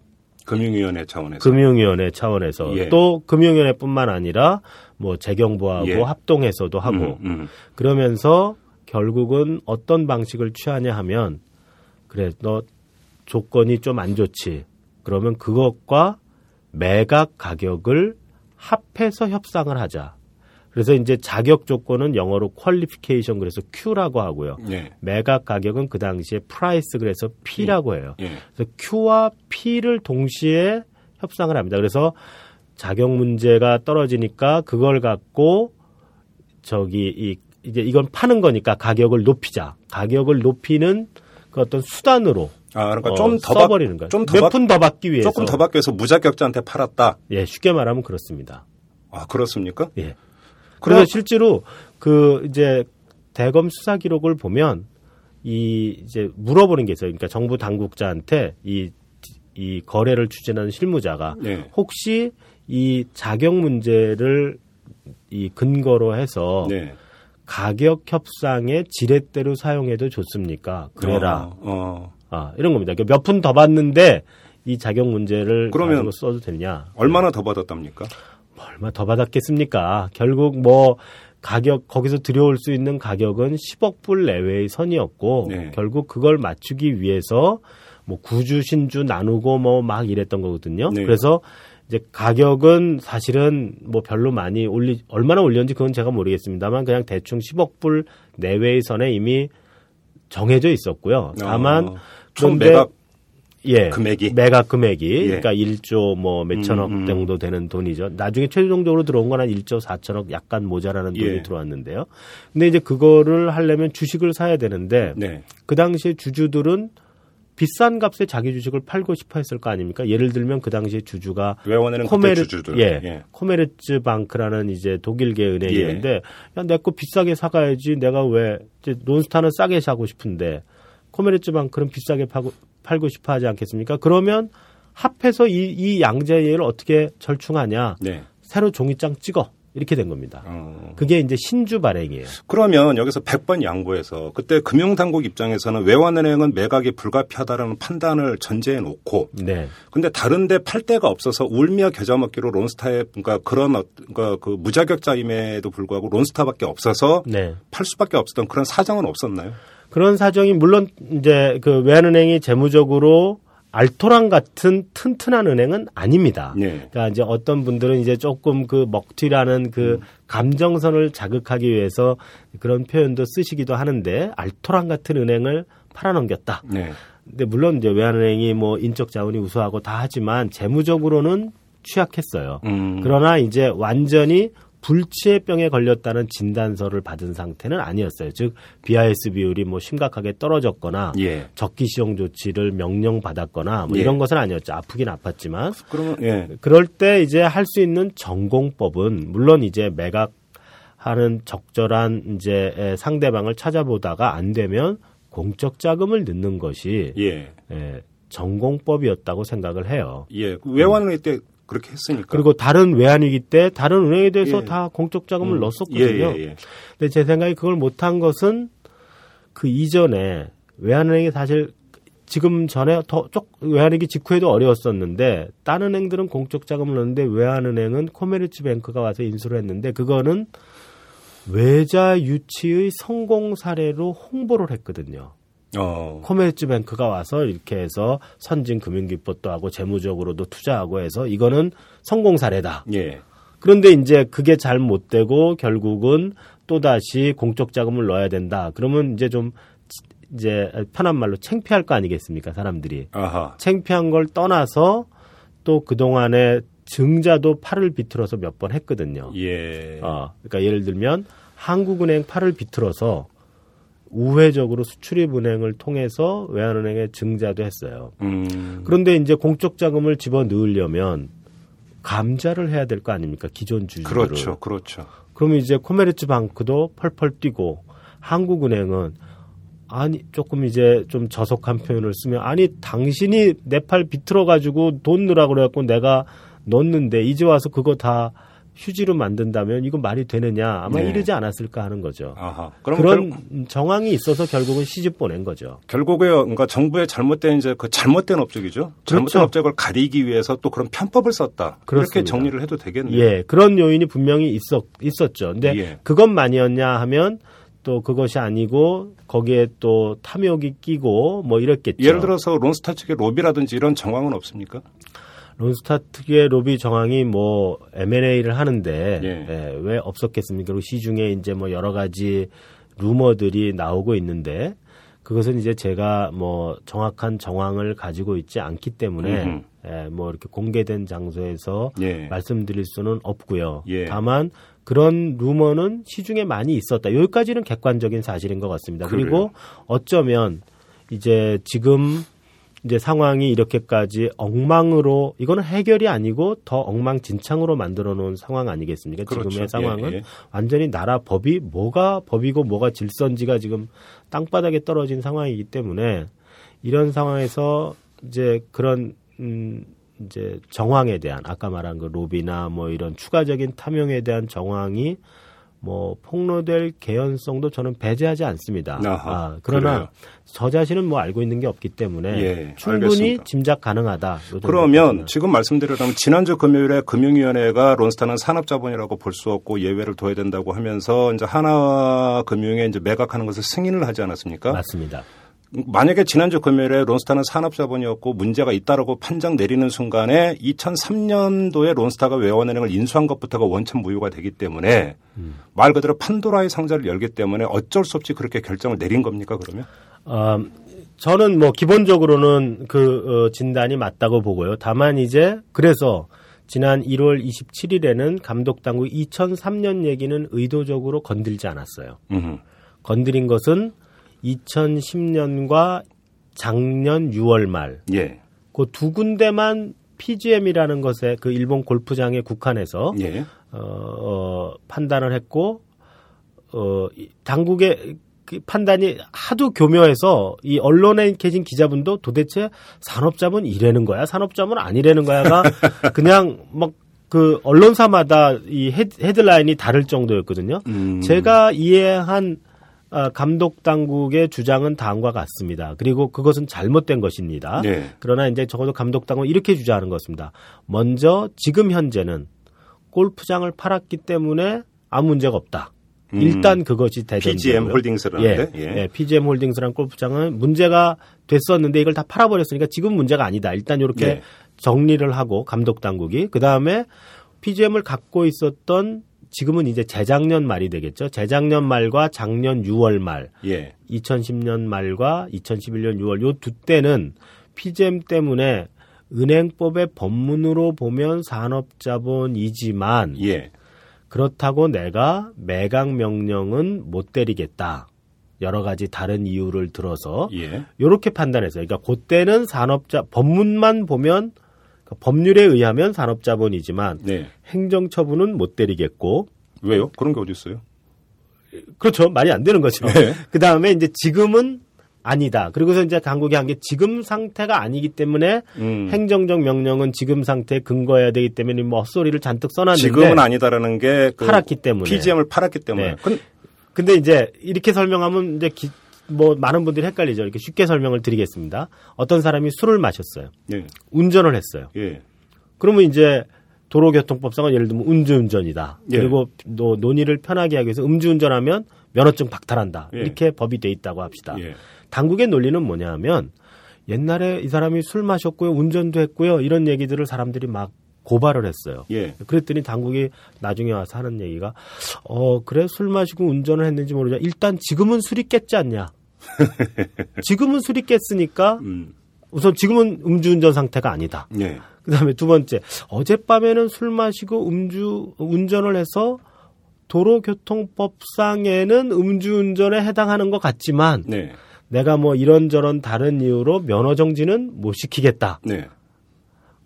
금융위원회 차원에서. 금융위원회 차원에서 예. 또 금융위원회뿐만 아니라 뭐 재경부하고 예. 합동해서도 하고 음, 음. 그러면서 결국은 어떤 방식을 취하냐 하면 그래 너 조건이 좀 안 좋지. 그러면 그것과 매각 가격을 합해서 협상을 하자. 그래서 이제 자격 조건은 영어로 qualification 그래서 Q라고 하고요. 네. 매각 가격은 그 당시에 price 그래서 P라고 해요. 네. 그래서 Q와 P를 동시에 협상을 합니다. 그래서 자격 문제가 떨어지니까 그걸 갖고 저기 이 이제 이건 파는 거니까 가격을 높이자. 가격을 높이는 그 어떤 수단으로 아, 그러니까 어, 좀더 써버리는 거예요. 좀몇 푼더 받기 위해서 조금 더 받기 위해서 무자격자한테 팔았다. 예, 쉽게 말하면 그렇습니다. 아, 그렇습니까? 예. 그래서 실제로 그 이제 대검 수사 기록을 보면 이 이제 물어보는 게 있어요. 그러니까 정부 당국자한테 이, 이 거래를 추진하는 실무자가 네. 혹시 이 자격 문제를 이 근거로 해서 네. 가격 협상의 지렛대로 사용해도 좋습니까? 그래라. 어, 어. 아, 이런 겁니다. 그러니까 몇푼 더 받는데 이 자격 문제를 그러면 써도 되냐? 얼마나 더 받았답니까? 뭐 얼마 더 받았겠습니까? 결국 뭐 가격 거기서 들여올 수 있는 가격은 10억 불 내외의 선이었고 네. 결국 그걸 맞추기 위해서 뭐 구주 신주 나누고 뭐 막 이랬던 거거든요. 네. 그래서 이제 가격은 사실은 뭐 별로 많이 올리 얼마나 올렸는지 그건 제가 모르겠습니다만 그냥 대충 10억 불 내외의 선에 이미 정해져 있었고요. 다만 어, 총 매각 예, 금액이 매각 금액이 예. 그러니까 1조 뭐 몇천억 음, 음. 정도 되는 돈이죠. 나중에 최종적으로 들어온 건 한 1조 4천억 약간 모자라는 돈이 예. 들어왔는데요. 근데 이제 그거를 하려면 주식을 사야 되는데 네. 그 당시에 주주들은 비싼 값에 자기 주식을 팔고 싶어 했을 거 아닙니까? 예를 들면 그 당시에 주주가 코메르 주주들. 예, 예. 코메르츠 방크라는 이제 독일계 은행이었는데 예. 야내 거 비싸게 사가야지 내가 왜 이제 론스타는 싸게 사고 싶은데 코메르츠 방크는 비싸게 파고, 팔고 싶어 하지 않겠습니까? 그러면 합해서 이, 이 양자이를 어떻게 절충하냐? 네. 새로 종이장 찍어. 이렇게 된 겁니다. 어. 그게 이제 신주 발행이에요. 그러면 여기서 100번 양보해서 그때 금융당국 입장에서는 외환은행은 매각이 불가피하다라는 판단을 전제해 놓고 네. 근데 다른데 팔 데가 없어서 울며 겨자 먹기로 론스타에 그러니까 그런 그러니까 그 무자격자임에도 불구하고 론스타밖에 없어서 네. 팔 수밖에 없었던 그런 사정은 없었나요? 그런 사정이 물론 이제 그 외환은행이 재무적으로 알토란 같은 튼튼한 은행은 아닙니다. 네. 그러니까 이제 어떤 분들은 이제 조금 그 먹튀라는 그 음. 감정선을 자극하기 위해서 그런 표현도 쓰시기도 하는데 알토란 같은 은행을 팔아넘겼다. 네. 근데 물론 이제 외환은행이 뭐 인적 자원이 우수하고 다 하지만 재무적으로는 취약했어요. 음. 그러나 이제 완전히 불치해병에 걸렸다는 진단서를 받은 상태는 아니었어요. 즉 BIS 비율이 뭐 심각하게 떨어졌거나 예. 적기 시용 조치를 명령 받았거나 뭐 예. 이런 것은 아니었죠. 아프긴 아팠지만 그러면 예. 그럴 때 이제 할 수 있는 전공법은 물론 이제 매각 하는 적절한 이제 상대방을 찾아보다가 안 되면 공적 자금을 넣는 것이 예. 예, 전공법이었다고 생각을 해요. 예. 외환은행 때 그렇게 했으니까. 그리고 다른 외환위기 때 다른 은행에 대해서 예. 다 공적 자금을 음. 넣었었거든요. 예, 예, 예, 근데 제 생각에 그걸 못한 것은 그 이전에 외환은행이 사실 지금 전에 더 쪽 외환위기 직후에도 어려웠었는데 다른 은행들은 공적 자금을 넣는데 외환은행은 코메르츠 뱅크가 와서 인수를 했는데 그거는 외자 유치의 성공 사례로 홍보를 했거든요. 어. 코메르츠 뱅크가 와서 이렇게 해서 선진 금융기법도 하고 재무적으로도 투자하고 해서 이거는 성공 사례다. 예. 그런데 이제 그게 잘 못 되고 결국은 또 다시 공적 자금을 넣어야 된다. 그러면 이제 좀 이제 편한 말로 챙피할 거 아니겠습니까 사람들이 아하. 챙피한 걸 떠나서 또 그동안에 증자도 팔을 비틀어서 몇 번 했거든요. 예. 어, 그러니까 예를 들면 한국은행 팔을 비틀어서 우회적으로 수출입 은행을 통해서 외환은행에 증자도 했어요. 음. 그런데 이제 공적 자금을 집어 넣으려면 감자를 해야 될 거 아닙니까? 기존 주주들 그렇죠, 그렇죠. 그러면 이제 코메르츠 방크도 펄펄 뛰고 한국은행은 아니 조금 이제 좀 저속한 표현을 쓰면 아니 당신이 내 팔 비틀어 가지고 돈 넣으라 그래갖고 내가 넣었는데 이제 와서 그거 다 휴지로 만든다면 이거 말이 되느냐 아마 네. 이르지 않았을까 하는 거죠. 아하. 그런 결... 정황이 있어서 결국은 시집 보낸 거죠. 결국에 그러니까 정부의 잘못된 이제 그 잘못된 업적이죠. 잘못된 그렇죠. 업적을 가리기 위해서 또 그런 편법을 썼다. 그렇게 정리를 해도 되겠네요. 예, 그런 요인이 분명히 있었 있었죠. 근데 예. 그것만이었냐 하면 또 그것이 아니고 거기에 또 탐욕이 끼고 뭐 이랬겠죠. 예를 들어서 론스타 측의 로비라든지 이런 정황은 없습니까? 론스타트의 로비 정황이 뭐 M&A를 하는데 예. 예, 왜 없었겠습니까? 그리고 시중에 이제 뭐 여러 가지 루머들이 나오고 있는데 그것은 이제 제가 뭐 정확한 정황을 가지고 있지 않기 때문에 예, 뭐 이렇게 공개된 장소에서 예. 말씀드릴 수는 없고요. 예. 다만 그런 루머는 시중에 많이 있었다. 여기까지는 객관적인 사실인 것 같습니다. 그래요. 그리고 어쩌면 이제 지금 이제 상황이 이렇게까지 엉망으로 이거는 해결이 아니고 더 엉망진창으로 만들어 놓은 상황 아니겠습니까? 그렇죠. 지금의 상황은 예, 예. 완전히 나라 법이 뭐가 법이고 뭐가 질서인지가 지금 땅바닥에 떨어진 상황이기 때문에 이런 상황에서 이제 그런 음 이제 정황에 대한 아까 말한 그 로비나 뭐 이런 추가적인 탐욕에 대한 정황이 뭐 폭로될 개연성도 저는 배제하지 않습니다. 아하, 아, 그러나 그래요. 저 자신은 뭐 알고 있는 게 없기 때문에 예, 충분히 알겠습니다. 짐작 가능하다. 그러면 지금 말씀드렸다면 지난주 금요일에 금융위원회가 론스타는 산업자본이라고 볼 수 없고 예외를 둬야 된다고 하면서 이제 하나금융에 이제 매각하는 것을 승인을 하지 않았습니까? 맞습니다. 만약에 지난주 금요일에 론스타는 산업자본이었고 문제가 있다라고 판정 내리는 순간에 2003년도에 론스타가 외환은행을 인수한 것부터가 원천 무효가 되기 때문에 음. 말 그대로 판도라의 상자를 열기 때문에 어쩔 수 없이 그렇게 결정을 내린 겁니까 그러면? 어, 저는 뭐 기본적으로는 그 어, 진단이 맞다고 보고요. 다만 이제 그래서 지난 1월 27일에는 감독 당국 2003년 얘기는 의도적으로 건들지 않았어요. 음흠. 건드린 것은 2010년과 작년 6월 말. 예. 그 두 군데만 PGM이라는 것에 그 일본 골프장에 국한해서 예. 어, 어, 판단을 했고 어, 당국의 그 판단이 하도 교묘해서 이 언론에 계신 기자분도 도대체 산업자본 이래는 거야, 산업자본 아니래는 거야가 *laughs* 그냥 막 그 언론사마다 이 헤드라인이 다를 정도였거든요. 음. 제가 이해한 아, 감독 당국의 주장은 다음과 같습니다. 그리고 그것은 잘못된 것입니다. 네. 그러나 이제 적어도 감독 당국은 이렇게 주장하는 것입니다. 먼저 지금 현재는 골프장을 팔았기 때문에 아무 문제가 없다. 음. 일단 그것이 대전 PGM 홀딩스라는데 예, 예. 예, PGM 홀딩스란 골프장은 문제가 됐었는데 이걸 다 팔아버렸으니까 지금 문제가 아니다. 일단 이렇게 네. 정리를 하고 감독 당국이 그 다음에 PGM을 갖고 있었던 지금은 이제 재작년 말이 되겠죠. 재작년 말과 작년 6월 말, 예. 2010년 말과 2011년 6월 요 두 때는 PGM 때문에 은행법의 법문으로 보면 산업자본이지만 예. 그렇다고 내가 매각 명령은 못 때리겠다. 여러 가지 다른 이유를 들어서 예. 이렇게 판단했어요. 그러니까 그때는 산업자 법문만 보면 법률에 의하면 산업자본이지만 네. 행정처분은 못 때리겠고 왜요? 그런 게 어디 있어요? 그렇죠. 말이 안 되는 거죠. 네. *laughs* 그 다음에 이제 지금은 아니다. 그리고서 이제 강국이 한 게 지금 상태가 아니기 때문에 음. 행정적 명령은 지금 상태에 근거해야 되기 때문에 뭐 헛소리를 잔뜩 써놨는데 지금은 아니다라는 게 그 팔았기 때문에 PGM을 팔았기 때문에. 네. 근, 근데 이제 이렇게 설명하면 이제 기, 뭐 많은 분들이 헷갈리죠. 이렇게 쉽게 설명을 드리겠습니다. 어떤 사람이 술을 마셨어요. 예. 운전을 했어요. 예. 그러면 이제 도로교통법상은 예를 들면 음주운전이다. 예. 그리고 또 논의를 편하게 하기 위해서 음주운전하면 면허증 박탈한다. 예. 이렇게 법이 돼 있다고 합시다. 예. 당국의 논리는 뭐냐면 옛날에 이 사람이 술 마셨고요, 운전도 했고요, 이런 얘기들을 사람들이 막 고발을 했어요. 예. 그랬더니 당국이 나중에 와서 하는 얘기가 어 그래 술 마시고 운전을 했는지 모르냐. 일단 지금은 술이 깼지 않냐. *laughs* 지금은 술이 깼으니까 음. 우선 지금은 음주운전 상태가 아니다. 예. 그다음에 두 번째 어젯밤에는 술 마시고 음주 운전을 해서 도로교통법상에는 음주운전에 해당하는 것 같지만 네. 내가 뭐 이런저런 다른 이유로 면허 정지는 못 시키겠다. 네.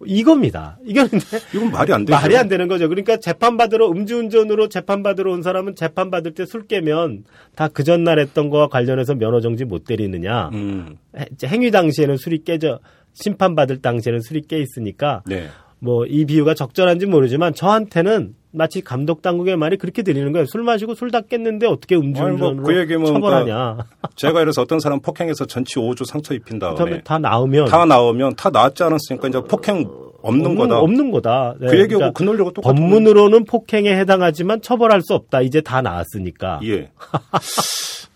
이겁니다. 이건 이건 말이 안 되죠. 말이 안 되는 거죠. 그러니까 재판 받으러 음주운전으로 재판 받으러 온 사람은 재판 받을 때 술 깨면 다 그 전날 했던 거와 관련해서 면허 정지 못 때리느냐. 음. 행위 당시에는 술이 깨져 심판 받을 당시에는 술이 깨 있으니까 네. 뭐 이 비유가 적절한지 모르지만 저한테는 마치 감독 당국의 말이 그렇게 들리는 거예요. 술 마시고 술 다 깼는데 어떻게 음주운전으로 뭐그 얘기면 처벌하냐. 그러니까 제가 이래서 어떤 사람 폭행해서 전치 5주 상처 입힌 다음에 다 나오면 다 나오면 다 나왔지 않았으니까 이제 폭행 없는, 없는 거다. 없는 거다. 네. 그 얘기하고 그러니까 그 논리가 똑같은 법문으로는 폭행에 해당하지만 처벌할 수 없다. 이제 다 나왔으니까. 예. *laughs*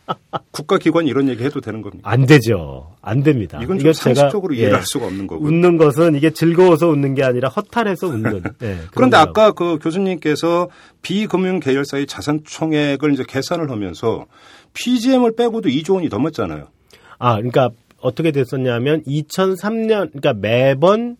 국가기관이 이런 얘기 해도 되는 겁니까? 안 되죠. 안 됩니다. 이건 좀 상식적으로 예, 이해할 수가 없는 거고. 웃는 것은 이게 즐거워서 웃는 게 아니라 허탈해서 웃는. *laughs* 네, 그런데 아까 그 교수님께서 비금융 계열사의 자산 총액을 이제 계산을 하면서 PGM을 빼고도 2조 원이 넘었잖아요. 아, 그러니까 어떻게 됐었냐면 2003년 그러니까 매번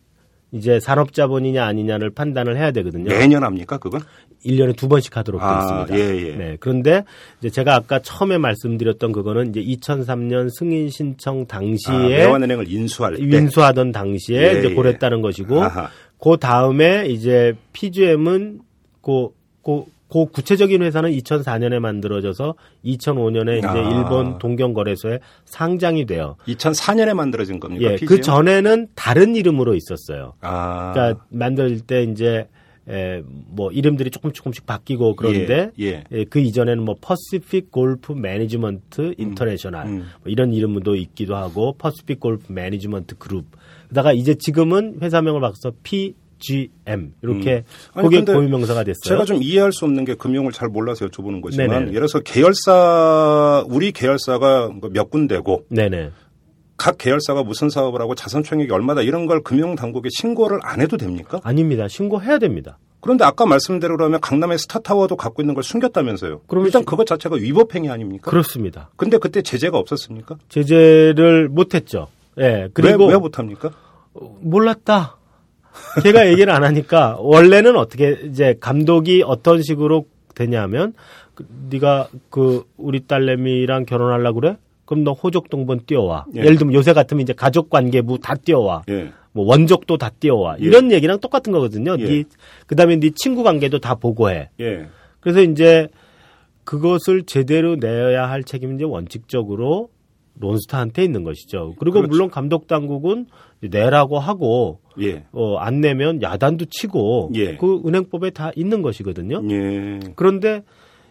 이제 산업자본이냐 아니냐를 판단을 해야 되거든요. 매년 합니까, 그건? 1년에 두 번씩 하도록 되어 아, 있습니다. 예, 예. 네. 그런데 이제 제가 아까 처음에 말씀드렸던 그거는 이제 2003년 승인 신청 당시에 아, 외환은행을 인수할 때 인수하던 당시에 예, 이제 예. 고랬다는 것이고 아하. 그 다음에 이제 PGM은 그, 그, 그 구체적인 회사는 2004년에 만들어져서 2005년에 이제 아. 일본 동경거래소에 상장이 돼요. 2004년에 만들어진 겁니까? 예, PGM? 그 전에는 다른 이름으로 있었어요. 아. 그러니까 만들 때 이제 에, 뭐 이름들이 조금 조금씩 바뀌고 그런데 예, 예. 예, 그 이전에는 뭐 Pacific Golf Management International 음, 뭐 이런 이름도 있기도 하고 Pacific Golf Management Group. 그다가 이제 지금은 회사명을 바꿔서 PGM 이렇게 음. 고객 고유명사가 됐어요. 제가 좀 이해할 수 없는 게 금융을 잘 몰라서 여쭤보는 거지만 네네. 예를 들어서 계열사 우리 계열사가 뭐몇 군데고 네네. 각 계열사가 무슨 사업을 하고 자산 총액이 얼마다 이런 걸 금융당국에 신고를 안 해도 됩니까? 아닙니다. 신고해야 됩니다. 그런데 아까 말씀대로 그러면 강남의 스타타워도 갖고 있는 걸 숨겼다면서요. 그럼 일단 그것 자체가 위법행위 아닙니까? 그렇습니다. 근데 그때 제재가 없었습니까? 제재를 못했죠. 예. 네, 그리고 왜, 왜 못합니까? 몰랐다. 제가 *laughs* 얘기를 안 하니까 원래는 어떻게 이제 감독이 어떤 식으로 되냐면 그, 네가 그 우리 딸내미랑 결혼하려고 그래? 그럼 너 호적 동본 띄워와. 예. 를 들면 요새 같으면 이제 가족 관계부 다 띄워와. 예. 뭐 원적도 다 띄워와. 예. 이런 얘기랑 똑같은 거거든요. 예. 네, 그다음에 네 친구 관계도 다 보고해. 예. 그래서 이제 그것을 제대로 내야 할 책임은 이제 원칙적으로 론스타한테 있는 것이죠. 그리고 그렇죠. 물론 감독 당국은 내라고 하고 예. 어, 안 내면 야단도 치고 예. 그 은행법에 다 있는 것이거든요. 예. 그런데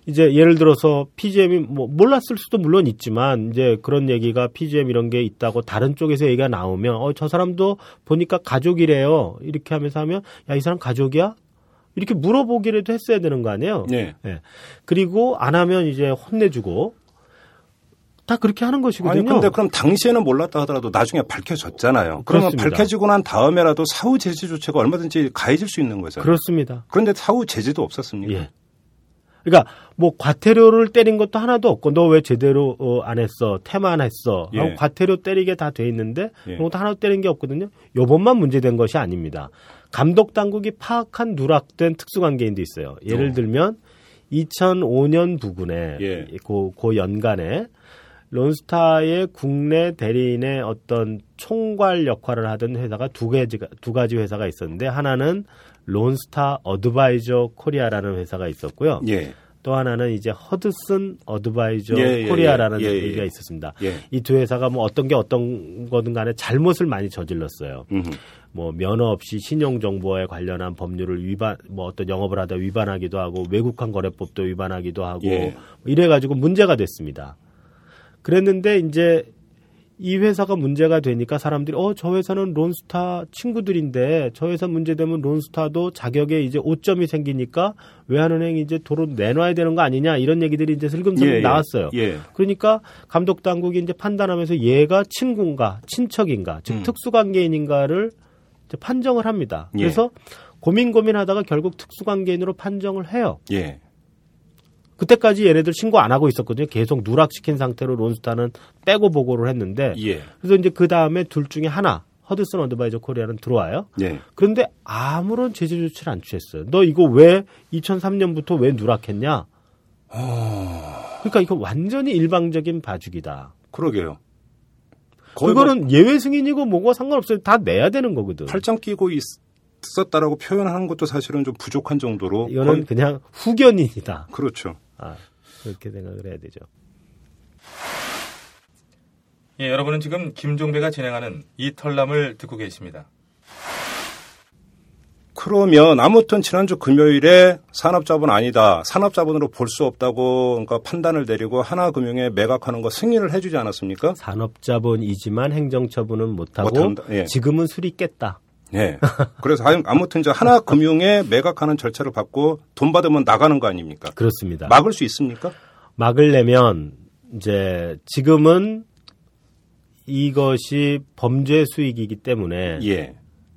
이제 예를 들어서 PGM이 뭐 몰랐을 수도 물론 있지만 이제 그런 얘기가 PGM 이런 게 있다고 다른 쪽에서 얘기가 나오면 어 저 사람도 보니까 가족이래요 이렇게 하면서 하면 야 이 사람 가족이야 이렇게 물어보기라도 했어야 되는 거 아니에요. 네. 네. 그리고 안 하면 이제 혼내주고 다 그렇게 하는 것이거든요. 아니 근데 그럼 당시에는 몰랐다 하더라도 나중에 밝혀졌잖아요. 그러면 그렇습니다. 밝혀지고 난 다음에라도 사후 제재 조치가 얼마든지 가해질 수 있는 거잖아요. 그렇습니다. 그런데 사후 제재도 없었습니까? 예. 그러니까 뭐 과태료를 때린 것도 하나도 없고 너 왜 제대로 어, 안 했어 태만 했어 예. 과태료 때리게 다 돼 있는데 예. 그것도 하나도 때린 게 없거든요. 요번만 문제된 것이 아닙니다. 감독 당국이 파악한 누락된 특수관계인도 있어요. 예를 어. 들면 2005년 부근에 예. 그, 그 연간에 론스타의 국내 대리인의 어떤 총괄 역할을 하던 회사가 두 가지가 두 가지 회사가 있었는데 하나는 론스타 어드바이저 코리아라는 회사가 있었고요. 예. 또 하나는 이제 허드슨 어드바이저 예, 예, 코리아라는 예, 예, 얘기가 있었습니다. 예. 이두 회사가 뭐 어떤 게 어떤 거든 간에 잘못을 많이 저질렀어요. 음흠. 뭐 면허 없이 신용 정보에 관련한 법률을 위반 뭐 어떤 영업을 하다 위반하기도 하고 외국환 거래법도 위반하기도 하고 뭐 이래 가지고 문제가 됐습니다. 그랬는데 이제 이 회사가 문제가 되니까 사람들이 어 저 회사는 론스타 친구들인데 저 회사 문제되면 론스타도 자격에 이제 오점이 생기니까 외환은행이 이제 도로 내놔야 되는 거 아니냐 이런 얘기들이 이제 슬금슬금 예, 예, 나왔어요. 예. 그러니까 감독 당국이 이제 판단하면서 얘가 친구인가 친척인가 즉 음. 특수관계인인가를 판정을 합니다. 예. 그래서 고민 고민하다가 결국 특수관계인으로 판정을 해요. 예. 그때까지 얘네들 신고 안 하고 있었거든요. 계속 누락시킨 상태로 론스타는 빼고 보고를 했는데 예. 그래서 이제 그 다음에 둘 중에 하나 허드슨 어드바이저 코리아는 들어와요. 예. 그런데 아무런 제재 조치를 안 취했어요. 너 이거 왜 2003년부터 왜 누락했냐? 어... 그러니까 이거 완전히 일방적인 봐주기다. 그러게요. 그거는 뭐 예외 승인이고 뭐가 상관없어요. 다 내야 되는 거거든. 팔짱 끼고 있었다라고 표현하는 것도 사실은 좀 부족한 정도로 이거는 거의... 그냥 후견인이다. 그렇죠. 아, 그렇게 생각을 해야 되죠. 예, 여러분은 지금 김종배가 진행하는 이털남을 듣고 계십니다. 그러면 아무튼 지난주 금요일에 산업자본 아니다. 산업자본으로 볼 수 없다고 그러니까 판단을 내리고 하나금융에 매각하는 거 승인을 해주지 않았습니까? 산업자본이지만 행정처분은 못하고 예. 지금은 술이 깼다. 네. 그래서 아무튼 이제 하나금융에 매각하는 절차를 받고 돈 받으면 나가는 거 아닙니까? 그렇습니다. 막을 수 있습니까? 막을려면 이제 지금은 이것이 범죄 수익이기 때문에 예.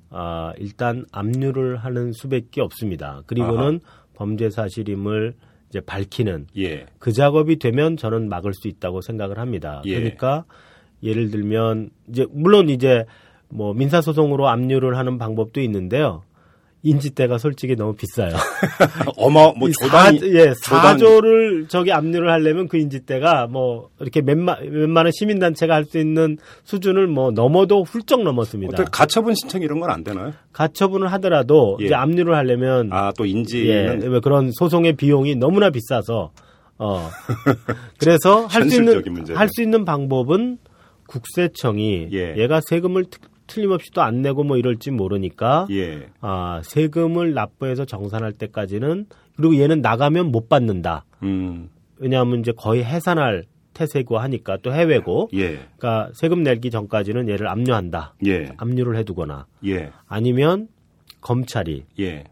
아, 일단 압류를 하는 수밖에 없습니다. 그리고는 아하. 범죄 사실임을 이제 밝히는 예. 그 작업이 되면 저는 막을 수 있다고 생각을 합니다. 예. 그러니까 예를 들면 이제 물론 이제 뭐 민사 소송으로 압류를 하는 방법도 있는데요. 인지대가 솔직히 너무 비싸요. *laughs* 어마 뭐 조단 예 사조를 저기 압류를 하려면 그 인지대가 뭐 이렇게 몇만 웬만한 시민 단체가 할 수 있는 수준을 뭐 넘어도 훌쩍 넘었습니다. 어떻게 가처분 신청 이런 건 안 되나요? 가처분을 하더라도 예. 이제 압류를 하려면 아 또 인지 예, 그런 소송의 비용이 너무나 비싸서 어 *laughs* 그래서 할 수 있는 할 수 있는 방법은 국세청이 예. 얘가 세금을 틀림없이 또 안 내고 뭐 이럴지 모르니까 예. 아 세금을 납부해서 정산할 때까지는 그리고 얘는 나가면 못 받는다. 음. 왜냐하면 이제 거의 해산할 태세고 하니까 또 해외고, 예. 그러니까 세금 내기 전까지는 얘를 압류한다. 예. 압류를 해두거나, 예. 아니면 검찰이 예.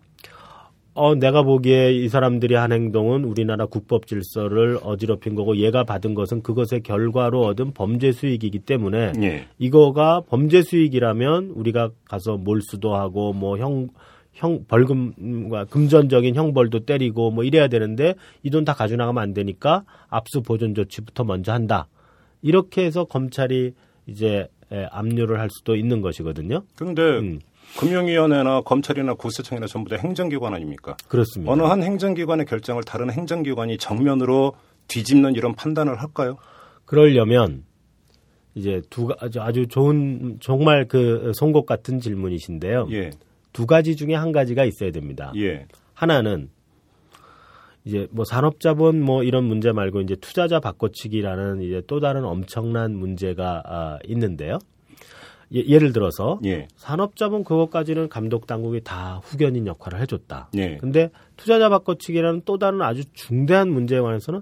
어, 내가 보기에 이 사람들이 한 행동은 우리나라 국법 질서를 어지럽힌 거고 얘가 받은 것은 그것의 결과로 얻은 범죄 수익이기 때문에 예. 이거가 범죄 수익이라면 우리가 가서 몰수도 하고 뭐 형, 형, 벌금과 금전적인 형벌도 때리고 뭐 이래야 되는데 이 돈 다 가져나가면 안 되니까 압수 보존 조치부터 먼저 한다. 이렇게 해서 검찰이 이제 압류를 할 수도 있는 것이거든요. 그런데 음. 금융위원회나 검찰이나 구세청이나 전부 다 행정기관 아닙니까? 그렇습니다. 어느 한 행정기관의 결정을 다른 행정기관이 정면으로 뒤집는 이런 판단을 할까요? 그러려면 이제 두 아주 아주 좋은 정말 그 송곳 같은 질문이신데요. 예. 두 가지 중에 한 가지가 있어야 됩니다. 예. 하나는 이제 뭐 산업자본 뭐 이런 문제 말고 이제 투자자 바꿔치기라는 이제 또 다른 엄청난 문제가 아, 있는데요. 예, 를 들어서 예. 산업자본 그것까지는 감독 당국이 다 후견인 역할을 해줬다. 예. 근데 투자자 바꿔치기라는 또 다른 아주 중대한 문제에 관해서는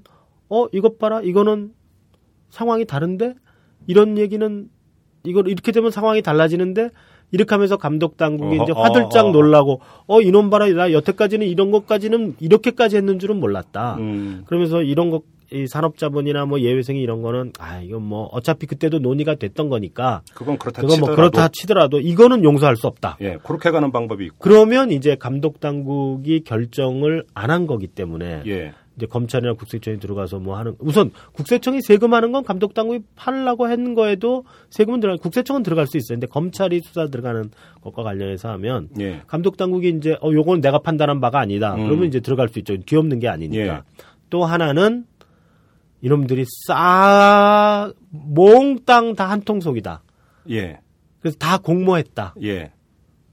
어 이것 봐라 이거는 상황이 다른데 이런 얘기는 이걸 이렇게 되면 상황이 달라지는데 이렇게 하면서 감독 당국이 어허, 이제 화들짝 어, 어. 놀라고 어 이놈 봐라 나 여태까지는 이런 것까지는 이렇게까지 했는 줄은 몰랐다. 음. 그러면서 이런 것 이 산업자본이나 뭐 예외생이 이런 거는 아 이건 뭐 어차피 그때도 논의가 됐던 거니까 그건 그렇다 그건 뭐 그렇다 치더라도 이거는 용서할 수 없다. 예, 그렇게 가는 방법이 있고. 그러면 이제 감독 당국이 결정을 안 한 거기 때문에 예. 이제 검찰이나 국세청이 들어가서 뭐 하는 우선 국세청이 세금하는 건 감독 당국이 팔라고 했는 거에도 세금은 들어가 국세청은 들어갈 수 있어요. 근데 검찰이 수사 들어가는 것과 관련해서 하면 예. 감독 당국이 이제 어 요건 내가 판단한 바가 아니다. 음. 그러면 이제 들어갈 수 있죠. 뒤엎는 게 아니니까. 예. 또 하나는 이놈들이 싸 몽땅 다 한통속이다. 예. 그래서 다 공모했다. 예.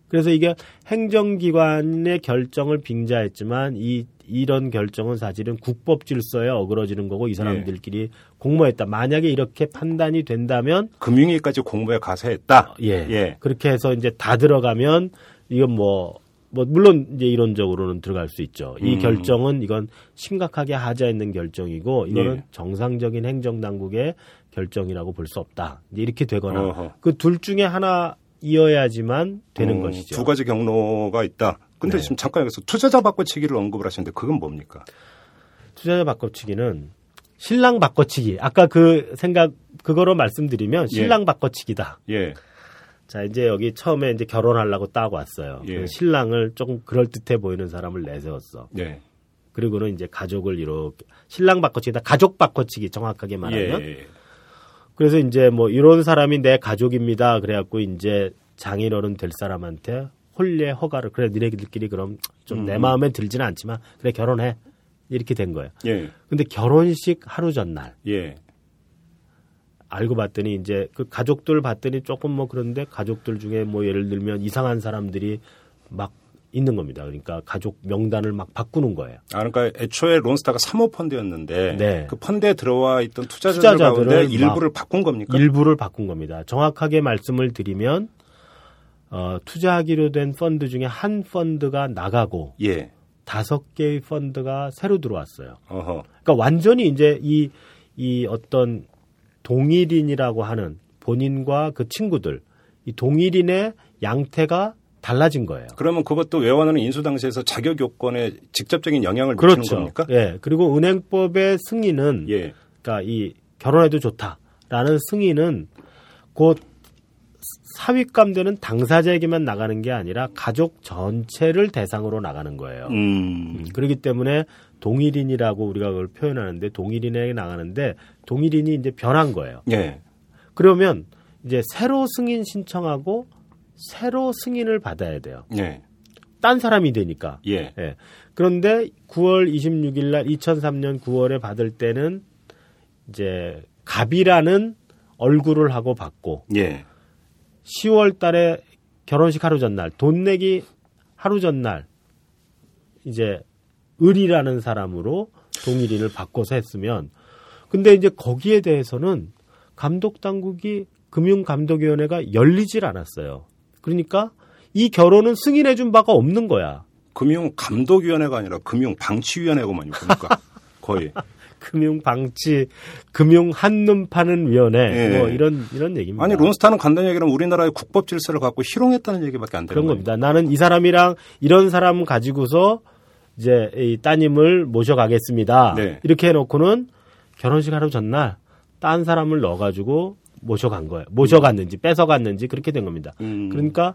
그래서 이게 행정기관의 결정을 빙자했지만 이 이런 결정은 사실은 국법 질서에 어그러지는 거고 이 사람들끼리 예. 공모했다. 만약에 이렇게 판단이 된다면 금융위까지 공모에 가서 했다. 예. 예. 그렇게 해서 이제 다 들어가면 이건 뭐 뭐뭐 물론 이제 이론적으로는 들어갈 수 있죠. 이 음. 결정은 이건 심각하게 하자 있는 결정이고 이거는 예. 정상적인 행정 당국의 결정이라고 볼 수 없다. 이제 이렇게 되거나 그 둘 중에 하나 이어야지만 되는 음, 것이죠. 두 가지 경로가 있다. 근데 네. 지금 잠깐 여기서 투자자 바꿔치기를 언급을 하시는데 그건 뭡니까? 투자자 바꿔치기는 신랑 바꿔치기. 아까 그 생각 그거로 말씀드리면 예. 신랑 예. 바꿔치기다. 예. 자 이제 여기 처음에 이제 결혼하려고 딱 왔어요. 예. 그 신랑을 조금 그럴 듯해 보이는 사람을 내세웠어. 예. 그리고는 이제 가족을 이렇게 신랑 바꿔치기다. 가족 바꿔치기 정확하게 말하면. 예. 그래서 이제 뭐 이런 사람이 내 가족입니다. 그래갖고 이제 장인어른 될 사람한테 홀례 허가를 그래 니네들끼리 그럼 좀내 음. 마음에 들지는 않지만 그래 결혼해 이렇게 된 거예요. 예. 근데 결혼식 하루 전날. 예. 알고 봤더니 이제 그 가족들 봤더니 조금 뭐 그런데 가족들 중에 뭐 예를 들면 이상한 사람들이 막 있는 겁니다. 그러니까 가족 명단을 막 바꾸는 거예요. 아, 그러니까 애초에 론스타가 사모펀드였는데 네. 그 펀드에 들어와 있던 투자자들 가운데 일부를 바꾼 겁니까? 일부를 바꾼 겁니다. 정확하게 말씀을 드리면 어, 투자하기로 된 펀드 중에 한 펀드가 나가고 예. 다섯 개의 펀드가 새로 들어왔어요. 어허. 그러니까 완전히 이제 이, 이 어떤 동일인이라고 하는 본인과 그 친구들, 이 동일인의 양태가 달라진 거예요. 그러면 그것도 외환은행 인수 당시에서 자격 요건에 직접적인 영향을 미치는 그렇죠. 겁니까? 예. 그리고 은행법의 승인은 예. 그러니까 이 결혼해도 좋다라는 승인은 곧 사윗감 되는 당사자에게만 나가는 게 아니라 가족 전체를 대상으로 나가는 거예요. 음. 음. 그렇기 때문에 동일인이라고 우리가 그걸 표현하는데 동일인에게 나가는데 동일인이 이제 변한 거예요. 예. 그러면 이제 새로 승인 신청하고 새로 승인을 받아야 돼요. 예. 딴 사람이 되니까. 예. 예. 그런데 9월 26일 날 2003년 9월에 받을 때는 이제 갑이라는 얼굴을 하고 받고 예. 10월 달에 결혼식 하루 전날 돈 내기 하루 전날 이제 을이라는 사람으로 동일인을 바꿔서 했으면 근데 이제 거기에 대해서는 감독 당국이 금융감독위원회가 열리질 않았어요. 그러니까 이 결혼은 승인해 준 바가 없는 거야. 금융감독위원회가 아니라 금융방치위원회고만요. 그러니까 *laughs* 거의. 금융 방치, 금융 한눈 파는 위원회 네. 뭐 이런 이런 얘기입니다. 아니 론스타는 간단히 얘기하면 우리나라의 국법 질서를 갖고 희롱했다는 얘기밖에 안 되는 그런 겁니다. 나는 이 사람이랑 이런 사람 가지고서 이제 이 따님을 모셔가겠습니다. 네. 이렇게 해놓고는 결혼식 하루 전날 딴 사람을 넣어가지고 모셔간 거예요. 모셔갔는지 뺏어갔는지 그렇게 된 겁니다. 음. 그러니까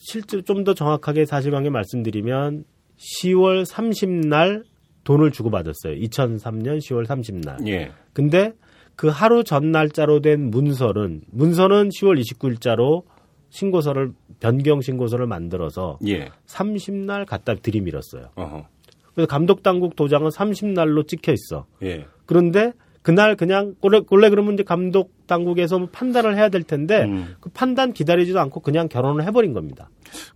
실제로 좀 더 정확하게 사실관계 말씀드리면 10월 30날 돈을 주고받았어요. 2003년 10월 30날. 예. 근데 그 하루 전 날짜로 된 문서는 문서는 10월 29일자로 신고서를 변경 신고서를 만들어서 예. 30날 갖다 들이밀었어요. 어허. 그래서 감독 당국 도장은 30날로 찍혀 있어. 예. 그런데 그날 그냥 원래, 원래 그러면 이제 감독 당국에서 판단을 해야 될 텐데 음. 그 판단 기다리지도 않고 그냥 결혼을 해버린 겁니다.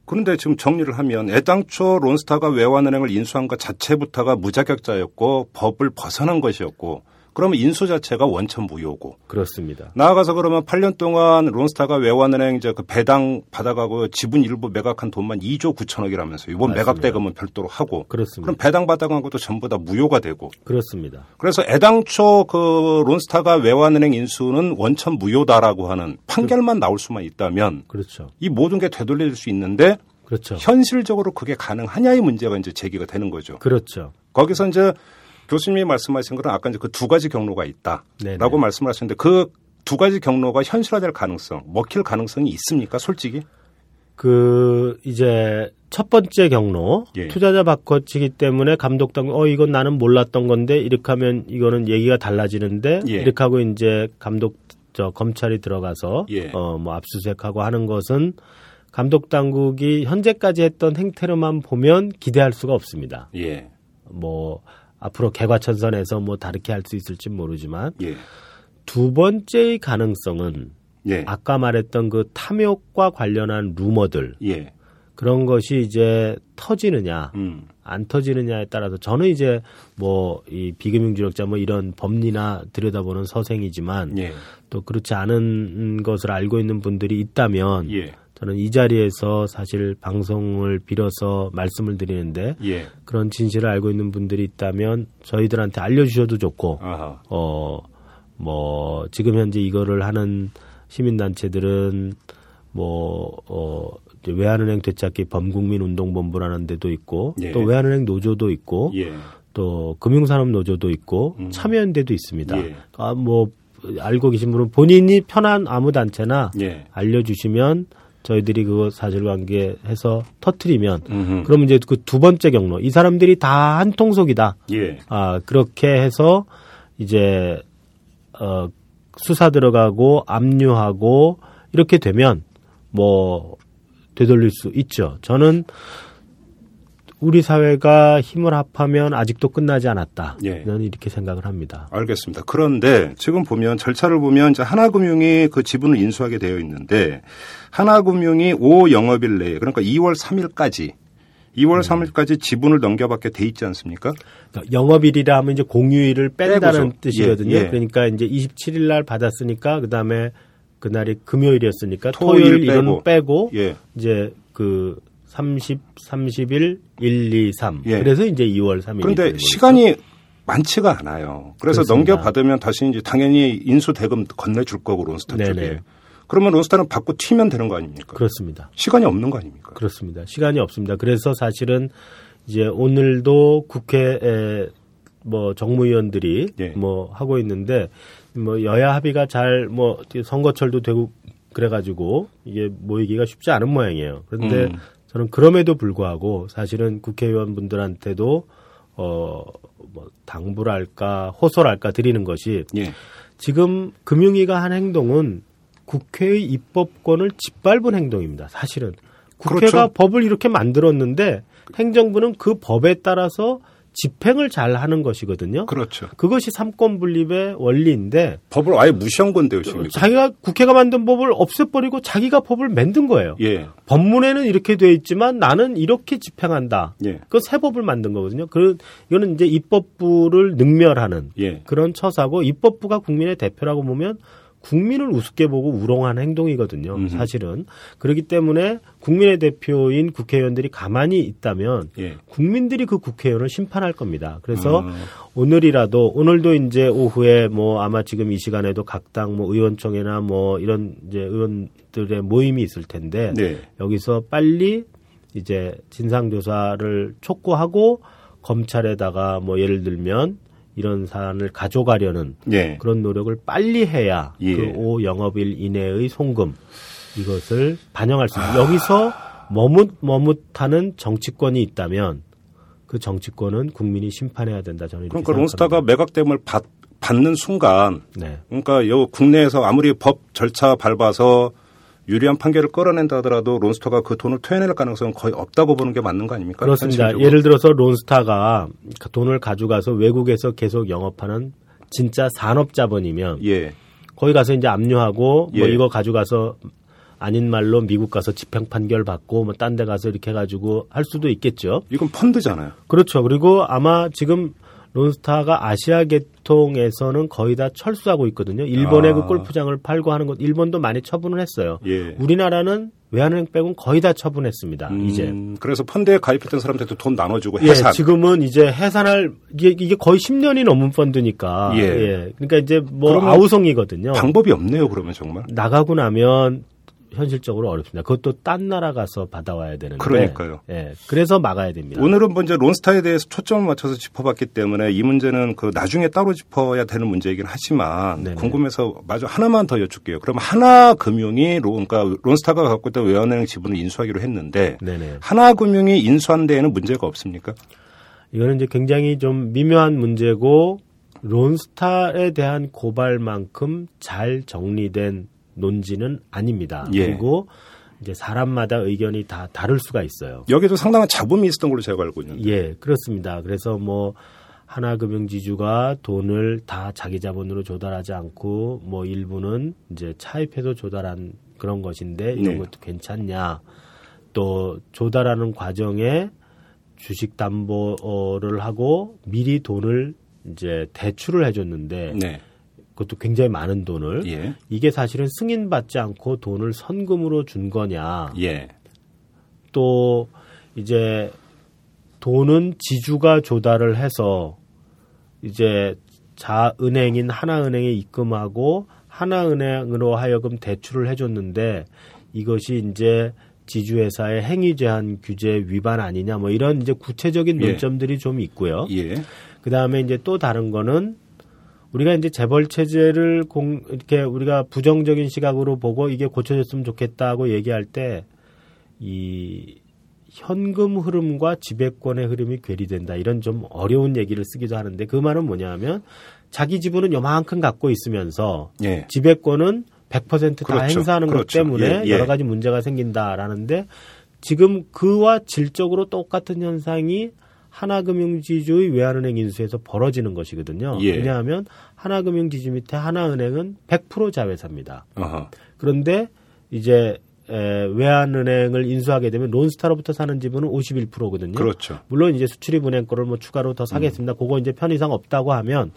그런데 지금 정리를 하면 애당초 론스타가 외환은행을 인수한 것 자체부터가 무자격자였고 법을 벗어난 것이었고 그러면 인수 자체가 원천 무효고. 그렇습니다. 나아가서 그러면 8년 동안 론스타가 외환은행 이제 그 배당 받아가고 지분 일부 매각한 돈만 2조 9천억이라면서 이번 맞습니다. 매각 대금은 별도로 하고. 그렇습니다. 그럼 배당 받아간 것도 전부 다 무효가 되고. 그렇습니다. 그래서 애당초 그 론스타가 외환은행 인수는 원천 무효다라고 하는 판결만 나올 수만 있다면. 그렇죠. 이 모든 게 되돌릴 수 있는데. 그렇죠. 현실적으로 그게 가능하냐의 문제가 이제 제기가 되는 거죠. 그렇죠. 거기서 이제 교수님이 말씀하신 것은 아까 이제 그 두 가지 경로가 있다라고 네네. 말씀을 하셨는데 그 두 가지 경로가 현실화될 가능성, 먹힐 가능성이 있습니까? 솔직히? 그 이제 첫 번째 경로 예. 투자자 바꿔치기 때문에 감독당 어 이건 나는 몰랐던 건데 이렇게 하면 이거는 얘기가 달라지는데 예. 이렇게 하고 이제 감독 저 검찰이 들어가서 예. 어뭐 압수수색하고 하는 것은 감독 당국이 현재까지 했던 행태로만 보면 기대할 수가 없습니다. 예. 뭐 앞으로 개과천선에서 뭐 다르게 할 수 있을지 모르지만 예. 두 번째의 가능성은 예. 아까 말했던 그 탐욕과 관련한 루머들 예. 그런 것이 이제 터지느냐 음. 안 터지느냐에 따라서 저는 이제 뭐 이 비금융주력자 뭐 이런 법리나 들여다보는 서생이지만 예. 또 그렇지 않은 것을 알고 있는 분들이 있다면 예. 저는 이 자리에서 사실 방송을 빌어서 말씀을 드리는데 예. 그런 진실을 알고 있는 분들이 있다면 저희들한테 알려주셔도 좋고 어뭐 지금 현재 이거를 하는 시민단체들은 뭐 어, 외환은행 되찾기 범국민 운동본부라는 데도 있고 예. 또 외환은행 노조도 있고 예. 또 금융산업 노조도 있고 음. 참여연대도 있습니다. 예. 아뭐 알고 계신 분은 본인이 편한 아무 단체나 예. 알려주시면 저희들이 그거 사실관계 해서 터트리면 음흠. 그러면 이제 그 두 번째 경로 이 사람들이 다 한 통속이다. 예. 아 그렇게 해서 이제 어 수사 들어가고 압류하고 이렇게 되면 뭐 되돌릴 수 있죠. 저는 우리 사회가 힘을 합하면 아직도 끝나지 않았다. 예. 저는 이렇게 생각을 합니다. 알겠습니다. 그런데 지금 보면 절차를 보면 이제 하나금융이 그 지분을 인수하게 되어 있는데 하나금융이 5 영업일 내에 그러니까 2월 3일까지 2월 음. 3일까지 지분을 넘겨받게 돼 있지 않습니까? 그러니까 영업일이라 하면 이제 공휴일을 뺀다는 빼고서. 뜻이거든요. 예, 예. 그러니까 이제 27일 날 받았으니까 그다음에 그날이 금요일이었으니까 토요일, 토요일 빼고, 빼고 예. 이제 그 30, 30일, 1, 2, 3. 예. 그래서 이제 2월 3일. 그런데 시간이 많지가 않아요. 그래서 그렇습니다. 넘겨받으면 다시 이제 당연히 인수 대금 건네줄 거고 론스타 네네. 쪽에. 그러면 론스타는 받고 튀면 되는 거 아닙니까? 그렇습니다. 시간이 없는 거 아닙니까? 그렇습니다. 시간이 없습니다. 그래서 사실은 이제 오늘도 국회에 뭐 정무위원들이 예. 뭐 하고 있는데 뭐 여야 합의가 잘 뭐 선거철도 되고 그래가지고 이게 모이기가 쉽지 않은 모양이에요. 그런데 음. 저는 그럼에도 불구하고 사실은 국회의원분들한테도 어 뭐 당부랄까 호소랄까 드리는 것이 예. 지금 금융위가 한 행동은 국회의 입법권을 짓밟은 행동입니다. 사실은 국회가 그렇죠. 법을 이렇게 만들었는데 행정부는 그 법에 따라서 집행을 잘 하는 것이거든요. 그렇죠. 그것이 삼권 분립의 원리인데 법을 아예 무시한 건데요, 지금. 자기가 국회가 만든 법을 없애버리고 자기가 법을 만든 거예요. 예. 법문에는 이렇게 돼 있지만 나는 이렇게 집행한다. 예. 그새 법을 만든 거거든요. 그 이거는 이제 입법부를 능멸하는 예. 그런 처사고 입법부가 국민의 대표라고 보면 국민을 우습게 보고 우롱하는 행동이거든요. 음흠. 사실은 그렇기 때문에 국민의 대표인 국회의원들이 가만히 있다면 예. 국민들이 그 국회의원을 심판할 겁니다. 그래서 음. 오늘이라도 오늘도 이제 오후에 뭐 아마 지금 이 시간에도 각 당 뭐 의원총회나 뭐 이런 이제 의원들의 모임이 있을 텐데 네. 여기서 빨리 이제 진상 조사를 촉구하고 검찰에다가 뭐 예를 들면 이런 사안을 가져가려는 예. 그런 노력을 빨리 해야 예. 그 5 영업일 이내의 송금 이것을 반영할 수 있습니다. 아. 여기서 머뭇머뭇하는 정치권이 있다면 그 정치권은 국민이 심판해야 된다. 저는 그러니까 론스타가 매각됨을 받, 받는 순간, 네. 그러니까 요 국내에서 아무리 법 절차 밟아서 유리한 판결을 끌어낸다 하더라도 론스타가 그 돈을 토해낼 가능성은 거의 없다고 보는 게 맞는 거 아닙니까? 그렇습니다. 현실적으로. 예를 들어서 론스타가 그 돈을 가져가서 외국에서 계속 영업하는 진짜 산업 자본이면 예. 거기 가서 이제 압류하고 예. 뭐 이거 가져가서 아닌 말로 미국 가서 집행 판결 받고 뭐 딴 데 가서 이렇게 해 가지고 할 수도 있겠죠. 이건 펀드잖아요. 그렇죠. 그리고 아마 지금 론스타가 아시아 계통에서는 거의 다 철수하고 있거든요. 일본의 아. 그 골프장을 팔고 하는 것, 일본도 많이 처분을 했어요. 예. 우리나라는 외환은행 빼곤 거의 다 처분했습니다. 음, 이제. 그래서 펀드에 가입했던 사람들도 돈 나눠주고 해산. 예, 지금은 이제 해산할 이게, 이게 거의 10년이 넘은 펀드니까. 예. 예. 그러니까 이제 뭐 아우성이거든요. 방법이 없네요. 그러면 정말. 나가고 나면 현실적으로 어렵습니다. 그것도 딴 나라 가서 받아와야 되는데. 그러니까요. 예. 그래서 막아야 됩니다. 오늘은 먼저 론스타에 대해서 초점을 맞춰서 짚어봤기 때문에 이 문제는 그 나중에 따로 짚어야 되는 문제이긴 하지만 네네. 궁금해서 마저 하나만 더 여쭙게요. 그럼 하나금융이 그러니까 론스타가 갖고 있던 외환은행 지분을 인수하기로 했는데 네네. 하나금융이 인수한 데에는 문제가 없습니까? 이거는 이제 굉장히 좀 미묘한 문제고 론스타에 대한 고발만큼 잘 정리된 논지는 아닙니다. 예. 그리고 이제 사람마다 의견이 다 다를 수가 있어요. 여기도 상당한 잡음이 있었던 걸로 제가 알고 있는데. 예, 그렇습니다. 그래서 뭐 하나금융지주가 돈을 다 자기 자본으로 조달하지 않고 뭐 일부는 이제 차입해도 조달한 그런 것인데 이런 네. 것도 괜찮냐. 또 조달하는 과정에 주식 담보를 하고 미리 돈을 이제 대출을 해줬는데 네. 그것도 굉장히 많은 돈을 예. 이게 사실은 승인받지 않고 돈을 선금으로 준 거냐. 예. 또 이제 돈은 지주가 조달을 해서 이제 자은행인 하나은행에 입금하고 하나은행으로 하여금 대출을 해줬는데 이것이 이제 지주회사의 행위 제한 규제 위반 아니냐 뭐 이런 이제 구체적인 예. 논점들이 예. 좀 있고요. 예. 그 다음에 이제 또 다른 거는 우리가 이제 재벌 체제를 공 이렇게 우리가 부정적인 시각으로 보고 이게 고쳐졌으면 좋겠다고 얘기할 때 이 현금 흐름과 지배권의 흐름이 괴리된다 이런 좀 어려운 얘기를 쓰기도 하는데 그 말은 뭐냐면 자기 지분은 요만큼 갖고 있으면서 예. 지배권은 100%다 그렇죠. 행사하는 그렇죠. 것 때문에 예. 예. 여러 가지 문제가 생긴다라는데 지금 그와 질적으로 똑같은 현상이 하나금융지주의 외환은행 인수에서 벌어지는 것이거든요. 예. 왜냐하면 하나금융지주 밑에 하나은행은 100% 자회사입니다. 어허. 그런데 이제 에, 외환은행을 인수하게 되면 론스타로부터 사는 지분은 51%거든요. 그렇죠. 물론 이제 수출입은행 거를 뭐 추가로 더 사겠습니다. 음. 그거 이제 편의상 없다고 하면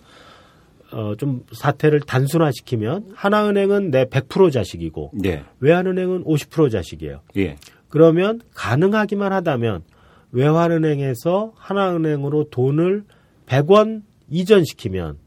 어, 좀 사태를 단순화시키면 하나은행은 내 100% 자식이고 예. 외환은행은 50% 자식이에요. 예. 그러면 가능하기만 하다면 외환은행에서 하나은행으로 돈을 100원 이전시키면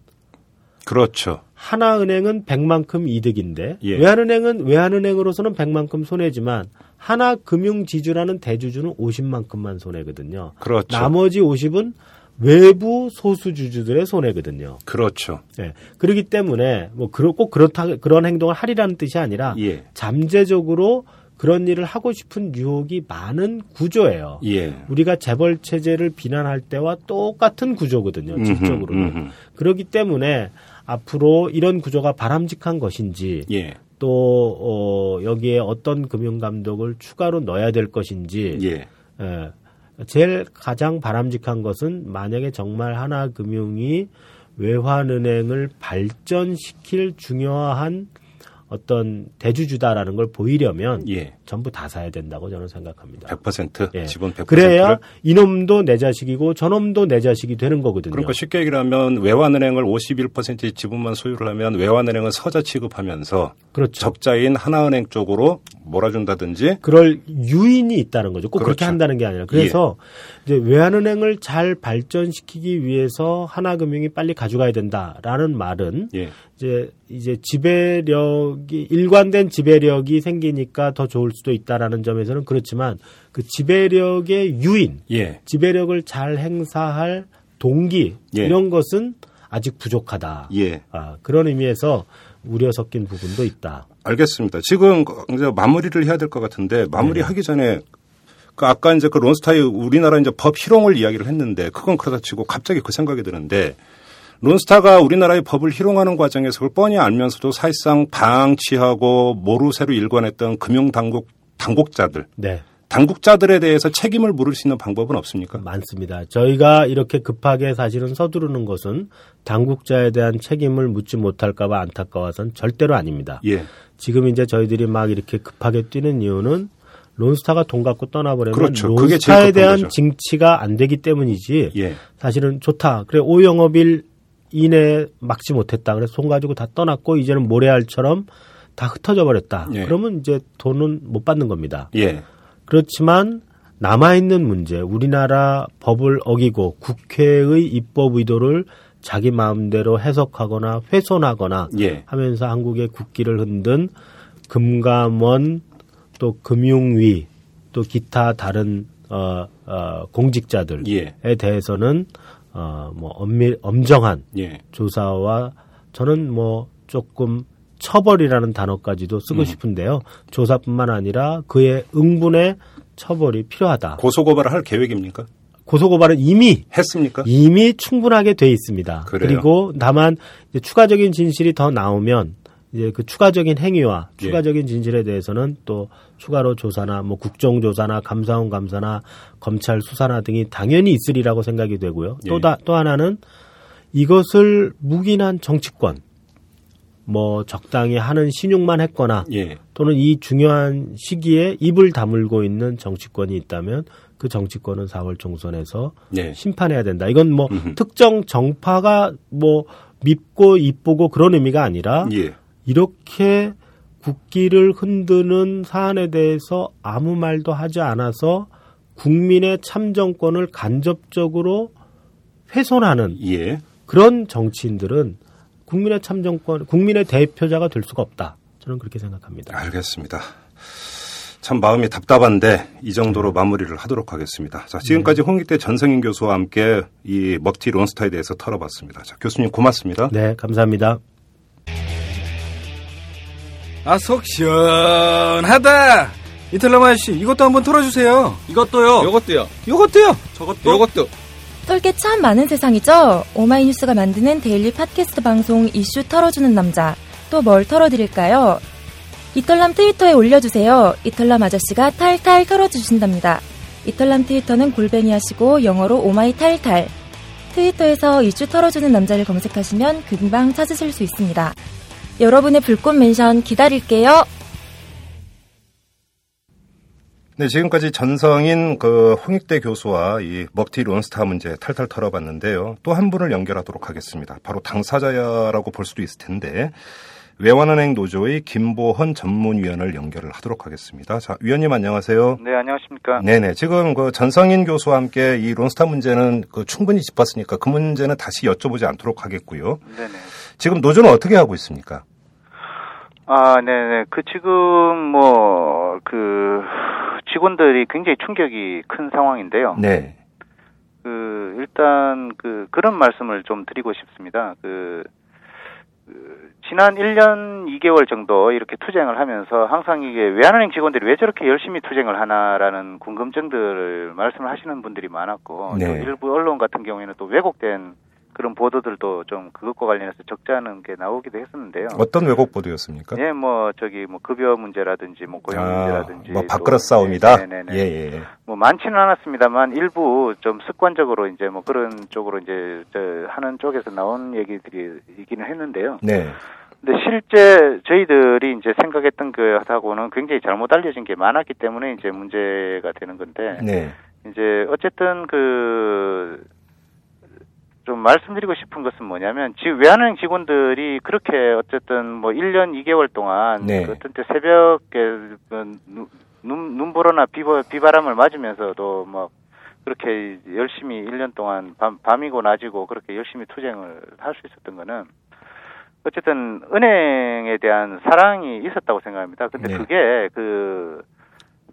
그렇죠. 하나은행은 100만큼 이득인데 예. 외환은행은 외환은행으로서는 100만큼 손해지만 하나금융지주라는 대주주는 50만큼만 손해거든요. 그렇죠. 나머지 50은 외부 소수 주주들의 손해거든요. 그렇죠. 네. 그렇기 때문에 뭐꼭 그렇다 그런 행동을 하리라는 뜻이 아니라 예. 잠재적으로 그런 일을 하고 싶은 유혹이 많은 구조예요. 예. 우리가 재벌 체제를 비난할 때와 똑같은 구조거든요. 질적으로는. 그렇기 때문에 앞으로 이런 구조가 바람직한 것인지 예. 또 어, 여기에 어떤 금융 감독을 추가로 넣어야 될 것인지 예. 예. 제일 가장 바람직한 것은 만약에 정말 하나금융이 외환은행을 발전시킬 중요한 어떤 대주주다라는 걸 보이려면 예. 전부 다 사야 된다고 저는 생각합니다. 100% 예. 지분 100%. 그래야 이놈도 내 자식이고 저놈도 내 자식이 되는 거거든요. 그러니까 쉽게 얘기하면 외환은행을 51%의 지분만 소유를 하면 외환은행은 서자 취급하면서 그렇죠. 적자인 하나은행 쪽으로 몰아준다든지 그럴 유인이 있다는 거죠. 꼭 그렇죠. 그렇게 한다는 게 아니라 그래서 예. 이제 외환은행을 잘 발전시키기 위해서 하나금융이 빨리 가져가야 된다라는 말은 예. 이제 이제 지배력이 일관된 지배력이 생기니까 더 좋을 수도 있다라는 점에서는 그렇지만 그 지배력의 유인, 예. 지배력을 잘 행사할 동기 예. 이런 것은 아직 부족하다. 예. 아, 그런 의미에서 우려 섞인 부분도 있다. 알겠습니다. 지금 이제 마무리를 해야 될 것 같은데 마무리하기 네. 전에 그 아까 이제 그 론스타의 우리나라 이제 법 희롱을 이야기를 했는데 그건 그렇다 치고 갑자기 그 생각이 드는데 론스타가 우리나라의 법을 희롱하는 과정에서 그걸 뻔히 알면서도 사실상 방치하고 모르쇠로 일관했던 금융당국 당국자들. 네. 당국자들에 대해서 책임을 물을 수 있는 방법은 없습니까? 많습니다. 저희가 이렇게 급하게 사실은 서두르는 것은 당국자에 대한 책임을 묻지 못할까봐 안타까워서는 절대로 아닙니다. 예. 지금 이제 저희들이 막 이렇게 급하게 뛰는 이유는 론스타가 돈 갖고 떠나버리면 그렇죠. 론스타에 대한 거죠. 징치가 안 되기 때문이지 예. 사실은 좋다. 그래 5영업일 이내 막지 못했다. 그래서 돈 가지고 다 떠났고 이제는 모래알처럼 다 흩어져 버렸다. 예. 그러면 이제 돈은 못 받는 겁니다. 예. 그렇지만 남아 있는 문제, 우리나라 법을 어기고 국회의 입법 의도를 자기 마음대로 해석하거나 훼손하거나 예. 하면서 한국의 국기를 흔든 금감원 또 금융위 또 기타 다른 어, 어, 공직자들에 예. 대해서는 어, 뭐 엄밀 엄정한 예. 조사와 저는 뭐 조금 처벌이라는 단어까지도 쓰고 음. 싶은데요. 조사뿐만 아니라 그의 응분의 처벌이 필요하다. 고소고발을 할 계획입니까? 고소고발은 이미 했습니까? 이미 충분하게 돼 있습니다. 그래요? 그리고 다만 추가적인 진실이 더 나오면 이제 그 추가적인 행위와 예. 추가적인 진실에 대해서는 또 추가로 조사나 뭐 국정조사나 감사원 감사나 검찰 수사나 등이 당연히 있으리라고 생각이 되고요. 예. 또 다 또 하나는 이것을 묵인한 정치권 뭐 적당히 하는 신용만 했거나 예. 또는 이 중요한 시기에 입을 다물고 있는 정치권이 있다면 그 정치권은 4월 총선에서 예. 심판해야 된다. 이건 뭐 음흠. 특정 정파가 뭐 밉고 이쁘고 그런 의미가 아니라 예. 이렇게 국기를 흔드는 사안에 대해서 아무 말도 하지 않아서 국민의 참정권을 간접적으로 훼손하는 예. 그런 정치인들은 국민의 참정권, 국민의 대표자가 될 수가 없다. 저는 그렇게 생각합니다. 알겠습니다. 참 마음이 답답한데 이 정도로 마무리를 하도록 하겠습니다. 자, 지금까지 네. 홍익대 전성인 교수와 함께 이 먹튀 론스타에 대해서 털어봤습니다. 자, 교수님 고맙습니다. 네, 감사합니다. 아, 속 시원하다. 이털남 아저씨, 이것도 한번 털어주세요. 이것도요. 이것도요. 이것도요. 저것도. 이것도. 털게 참 많은 세상이죠? 오마이뉴스가 만드는 데일리 팟캐스트 방송 이슈 털어주는 남자. 또 뭘 털어드릴까요? 이털남 트위터에 올려주세요. 이털남 아저씨가 탈탈 털어주신답니다. 이털남 트위터는 골뱅이 하시고 영어로 오마이 탈탈. 트위터에서 이슈 털어주는 남자를 검색하시면 금방 찾으실 수 있습니다. 여러분의 불꽃 멘션 기다릴게요. 네, 지금까지 전성인 그 홍익대 교수와 이 먹튀 론스타 문제 탈탈 털어봤는데요. 또 한 분을 연결하도록 하겠습니다. 바로 당사자라고 볼 수도 있을 텐데 외환은행 노조의 김보헌 전문위원을 연결을 하도록 하겠습니다. 자, 위원님 안녕하세요. 네, 안녕하십니까. 네네. 지금 그 전성인 교수와 함께 이 론스타 문제는 그 충분히 짚었으니까 그 문제는 다시 여쭤보지 않도록 하겠고요. 네네. 지금 노조는 어떻게 하고 있습니까? 아, 네네. 그 지금 뭐, 그, 직원들이 굉장히 충격이 큰 상황인데요. 네. 그, 일단, 그, 그런 말씀을 좀 드리고 싶습니다. 그, 그 지난 1년 2개월 정도 이렇게 투쟁을 하면서 항상 이게 외환은행 직원들이 왜 저렇게 열심히 투쟁을 하나라는 궁금증들을 말씀을 하시는 분들이 많았고 네. 일부 언론 같은 경우에는 또 왜곡된 그런 보도들도 좀 그것과 관련해서 적잖은 게 나오기도 했었는데요. 어떤 왜곡 보도였습니까? 예, 뭐 저기 뭐 급여 문제라든지 뭐 고용 아, 문제라든지 뭐 밥그릇 싸움이다. 네네네. 예, 예, 예. 뭐 많지는 않았습니다만 일부 좀 습관적으로 이제 뭐 그런 쪽으로 이제 저 하는 쪽에서 나온 얘기들이 있기는 했는데요. 네. 근데 실제 저희들이 이제 생각했던 것하고는 굉장히 잘못 알려진 게 많았기 때문에 이제 문제가 되는 건데. 네. 이제 어쨌든 그 좀 말씀드리고 싶은 것은 뭐냐면 지금 외환은행 직원들이 그렇게 어쨌든 뭐 1년 2개월 동안 네. 그 어떤 때 새벽에 그 눈, 눈보라나 비바, 비바람을 맞으면서도 뭐 그렇게 열심히 1년 동안 밤, 밤이고 낮이고 그렇게 열심히 투쟁을 할 수 있었던 거는 어쨌든 은행에 대한 사랑이 있었다고 생각합니다. 근데 네. 그게 그,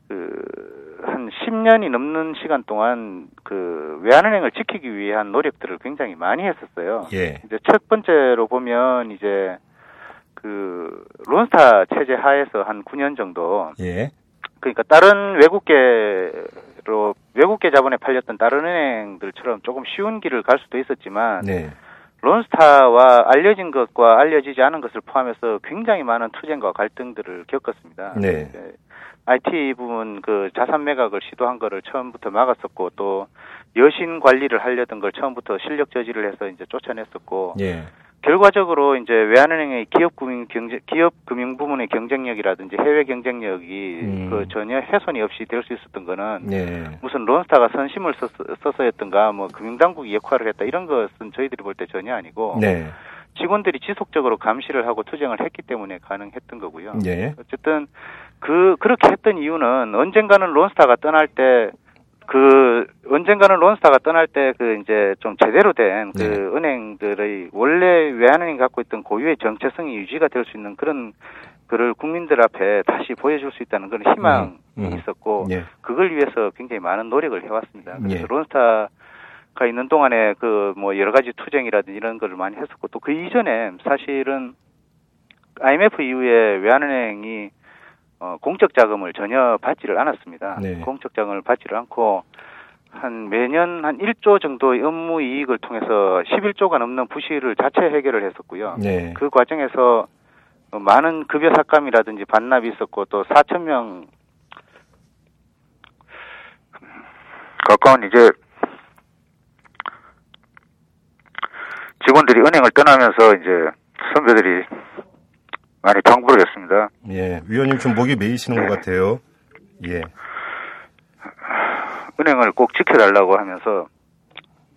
그, 한 10년이 넘는 시간 동안 그 외환은행을 지키기 위한 노력들을 굉장히 많이 했었어요. 예. 이제 첫 번째로 보면 이제 그 론스타 체제 하에서 한 9년 정도. 예. 그러니까 다른 외국계로 외국계 자본에 팔렸던 다른 은행들처럼 조금 쉬운 길을 갈 수도 있었지만 네. 론스타와 알려진 것과 알려지지 않은 것을 포함해서 굉장히 많은 투쟁과 갈등들을 겪었습니다. 네. IT 부분 그 자산 매각을 시도한 거를 처음부터 막았었고 또 여신 관리를 하려던 걸 처음부터 실력 저지를 해서 이제 쫓아냈었고 예. 결과적으로 이제 외환은행의 기업 금융 경제 기업 금융 부문의 경쟁력이라든지 해외 경쟁력이 음. 그 전혀 훼손이 없이 될 수 있었던 거는 네. 무슨 론스타가 선심을 써서, 였던가 뭐 금융당국이 역할을 했다 이런 것은 저희들이 볼 때 전혀 아니고 네. 직원들이 지속적으로 감시를 하고 투쟁을 했기 때문에 가능했던 거고요. 네. 어쨌든 그 그렇게 했던 이유는 언젠가는 론스타가 떠날 때 그 언젠가는 론스타가 떠날 때 그 이제 좀 제대로 된그 네. 은행들의 원래 외환은행이 갖고 있던 고유의 정체성이 유지가 될 수 있는 그런 그를 국민들 앞에 다시 보여줄 수 있다는 그런 희망이 음, 음. 있었고 예. 그걸 위해서 굉장히 많은 노력을 해왔습니다. 그래서 예. 론스타 가 있는 동안에 그 뭐 여러 가지 투쟁이라든지 이런 거를 많이 했었고 또 그 이전에 사실은 IMF 이후에 외환은행이 어, 공적 자금을 전혀 받지를 않았습니다. 네. 공적 자금을 받지를 않고 한 매년 한 1조 정도의 업무 이익을 통해서 11조가 넘는 부실을 자체 해결을 했었고요. 네. 그 과정에서 많은 급여 삭감이라든지 반납이 있었고 또 4천 명 가까운 이제 직원들이 은행을 떠나면서 이제 선배들이 많이 방부를 했습니다. 예, 위원님 좀 목이 메이시는 네. 것 같아요. 예. 은행을 꼭 지켜달라고 하면서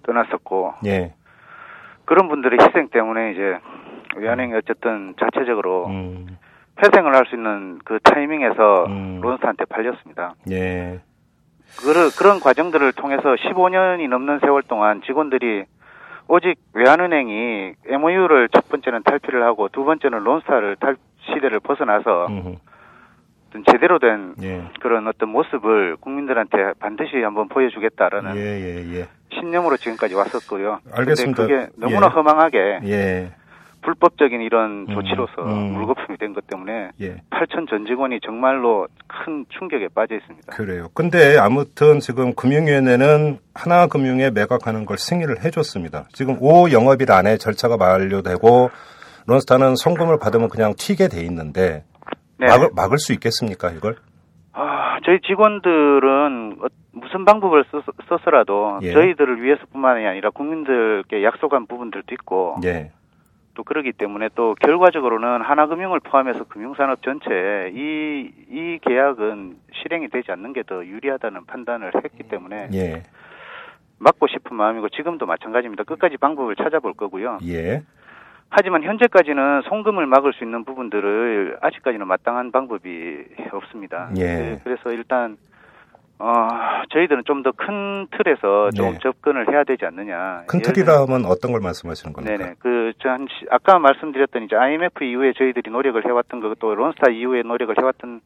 떠났었고, 예. 그런 분들의 희생 때문에 이제 위안행이 어쨌든 자체적으로 음. 회생을 할 수 있는 그 타이밍에서 음. 론스한테 팔렸습니다. 예. 그, 그런 과정들을 통해서 15년이 넘는 세월 동안 직원들이 오직 외환은행이 MOU를 첫 번째는 탈피를 하고 두 번째는 론스타를 탈 시대를 벗어나서 어떤 제대로 된 예. 그런 어떤 모습을 국민들한테 반드시 한번 보여주겠다라는 예, 예, 예. 신념으로 지금까지 왔었고요. 알겠습니다. 그게 너무나 예. 허망하게 예. 불법적인 이런 음, 조치로서 음. 물거품이 된 것 때문에 예. 8천 전 직원이 정말로 큰 충격에 빠져 있습니다. 그래요. 근데 아무튼 지금 금융위원회는 하나금융에 매각하는 걸 승인을 해줬습니다. 지금 5 영업일 안에 절차가 만료되고 론스타는 송금을 받으면 그냥 튀게 돼 있는데 네. 막을, 막을 수 있겠습니까 이걸? 아, 저희 직원들은 어, 무슨 방법을 썼, 어라도 예. 저희들을 위해서뿐만이 아니라 국민들께 약속한 부분들도 있고 예. 또 그러기 때문에 또 결과적으로는 하나금융을 포함해서 금융산업 전체에 이, 이 계약은 실행이 되지 않는 게 더 유리하다는 판단을 했기 때문에 예. 막고 싶은 마음이고 지금도 마찬가지입니다. 끝까지 방법을 찾아볼 거고요. 예. 하지만 현재까지는 송금을 막을 수 있는 부분들을 아직까지는 마땅한 방법이 없습니다. 예. 네, 그래서 일단 어, 저희들은 좀 더 큰 틀에서 좀 네. 접근을 해야 되지 않느냐. 큰 틀이라면 어떤 걸 말씀하시는 겁니까? 네네. 그, 전, 아까 말씀드렸던 이제 IMF 이후에 저희들이 노력을 해왔던 것, 또 론스타 이후에 노력을 해왔던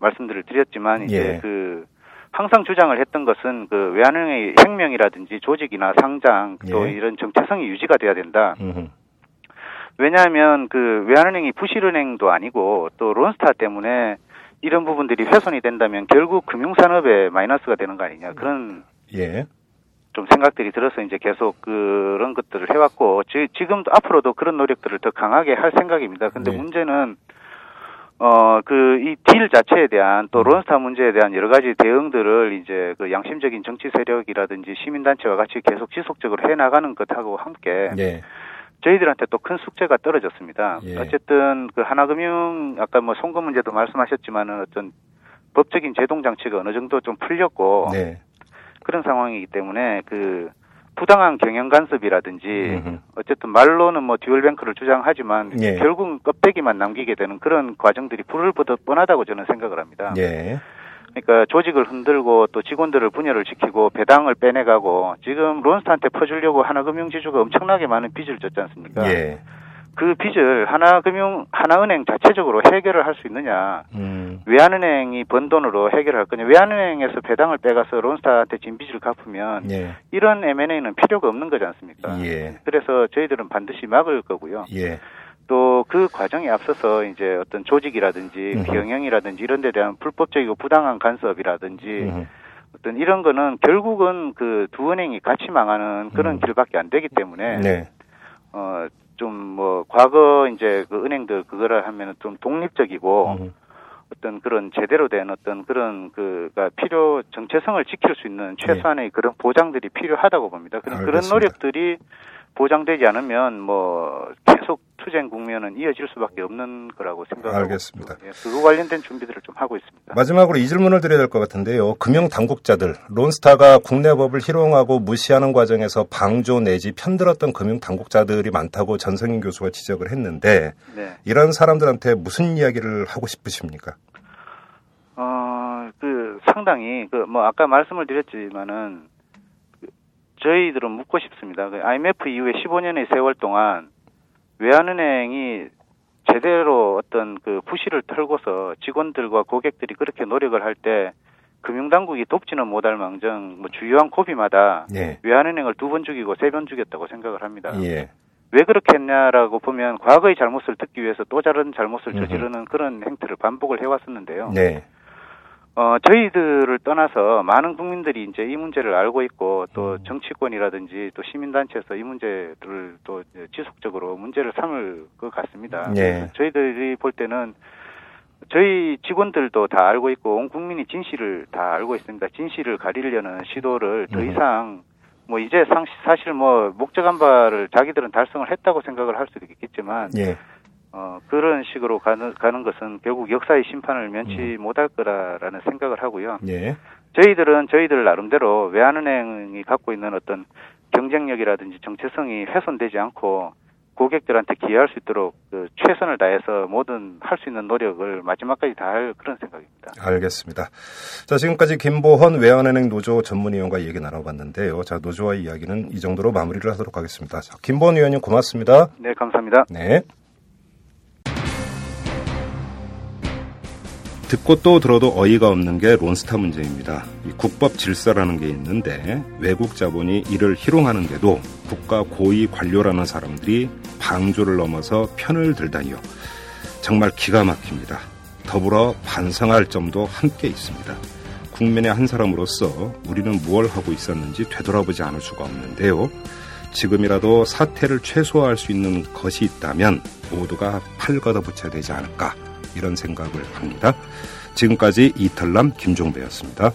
말씀들을 드렸지만, 이제 예. 그, 항상 주장을 했던 것은 그 외환은행의 혁명이라든지 조직이나 상장, 또 예. 이런 정체성이 유지가 돼야 된다. 음흠. 왜냐하면 그 외환은행이 부실은행도 아니고 또 론스타 때문에 이런 부분들이 훼손이 된다면 결국 금융산업에 마이너스가 되는 거 아니냐 그런 예. 좀 생각들이 들어서 이제 계속 그런 것들을 해왔고 지, 지금도 앞으로도 그런 노력들을 더 강하게 할 생각입니다. 근데 네. 문제는 어 그 이 딜 자체에 대한 또 음. 론스타 문제에 대한 여러 가지 대응들을 이제 그 양심적인 정치 세력이라든지 시민단체와 같이 계속 지속적으로 해 나가는 것하고 함께 네. 저희들한테 또 큰 숙제가 떨어졌습니다. 예. 어쨌든 그 하나금융 아까 뭐 송금 문제도 말씀하셨지만은 어떤 법적인 제동 장치가 어느 정도 좀 풀렸고 네. 그런 상황이기 때문에 그 부당한 경영 간섭이라든지 음흠. 어쨌든 말로는 뭐 듀얼뱅크를 주장하지만 예. 결국은 껍데기만 남기게 되는 그런 과정들이 불을 보듯 뻔하다고 저는 생각을 합니다. 예. 그러니까 조직을 흔들고 또 직원들을 분열을 시키고 배당을 빼내가고 지금 론스타한테 퍼주려고 하나금융지주가 엄청나게 많은 빚을 졌지 않습니까? 예. 그 빚을 하나금융 하나은행 자체적으로 해결을 할 수 있느냐? 음. 외환은행이 번 돈으로 해결할 거냐? 외환은행에서 배당을 빼가서 론스타한테 진 빚을 갚으면 예. 이런 M&A는 필요가 없는 거지 않습니까? 예. 그래서 저희들은 반드시 막을 거고요. 예. 또 그 과정에 앞서서 이제 어떤 조직이라든지. 경영이라든지 이런 데 대한 불법적이고 부당한 간섭이라든지. 어떤 이런 거는 결국은 그 두 은행이 같이 망하는 그런 음. 길밖에 안 되기 때문에 네. 어 좀 뭐 과거 이제 그 은행들 그거를 하면은 좀 독립적이고 음. 어떤 그런 제대로 된 어떤 그런 그가 필요 정체성을 지킬 수 있는 최소한의 네. 그런 보장들이 필요하다고 봅니다. 그런 그런 노력들이 보장되지 않으면 뭐 계속 투쟁 국면은 이어질 수밖에 없는 거라고 생각하고 알겠습니다. 예, 그거 관련된 준비들을 좀 하고 있습니다. 마지막으로 이 질문을 드려야 될 것 같은데요. 금융 당국자들 론스타가 국내 법을 희롱하고 무시하는 과정에서 방조 내지 편들었던 금융 당국자들이 많다고 전성인 교수가 지적을 했는데 네. 이런 사람들한테 무슨 이야기를 하고 싶으십니까? 어, 그 상당히 그 뭐 아까 말씀을 드렸지만은 저희들은 묻고 싶습니다. 그 IMF 이후에 15년의 세월 동안 외환은행이 제대로 어떤 그 부실을 털고서 직원들과 고객들이 그렇게 노력을 할 때 금융당국이 돕지는 못할 망정 뭐 주요한 고비마다 예. 외환은행을 두 번 죽이고 세 번 죽였다고 생각을 합니다. 예. 왜 그렇게 했냐라고 보면 과거의 잘못을 듣기 위해서 또 다른 잘못을 저지르는 그런 행태를 반복을 해왔었는데요. 네. 어, 저희들을 떠나서 많은 국민들이 이제 이 문제를 알고 있고 또 음. 정치권이라든지 또 시민단체에서 이 문제를 또 지속적으로 문제를 삼을 것 같습니다. 네. 저희들이 볼 때는 저희 직원들도 다 알고 있고 온 국민이 진실을 다 알고 있습니다. 진실을 가리려는 시도를 더 음. 이상 뭐 이제 사실 뭐 목적한 바를 자기들은 달성을 했다고 생각을 할 수도 있겠지만 예. 어, 그런 식으로 가는, 가는 것은 결국 역사의 심판을 면치 음. 못할 거라라는 생각을 하고요. 예. 저희들은 저희들 나름대로 외환은행이 갖고 있는 어떤 경쟁력이라든지 정체성이 훼손되지 않고 고객들한테 기여할 수 있도록 그 최선을 다해서 모든 할 수 있는 노력을 마지막까지 다할 그런 생각입니다. 알겠습니다. 자, 지금까지 김보헌 외환은행 노조 전문위원과 얘기 나눠봤는데요. 자, 노조와의 이야기는 이 정도로 마무리를 하도록 하겠습니다. 자, 김보헌 위원님 고맙습니다. 네, 감사합니다. 네. 듣고 또 들어도 어이가 없는 게 론스타 문제입니다. 국법 질서라는 게 있는데 외국 자본이 이를 희롱하는데도 국가 고위 관료라는 사람들이 방조를 넘어서 편을 들다니요. 정말 기가 막힙니다. 더불어 반성할 점도 함께 있습니다. 국민의 한 사람으로서 우리는 무엇을 하고 있었는지 되돌아보지 않을 수가 없는데요. 지금이라도 사태를 최소화할 수 있는 것이 있다면 모두가 팔 걷어붙여야 되지 않을까 이런 생각을 합니다. 지금까지 이탈남 김종배였습니다.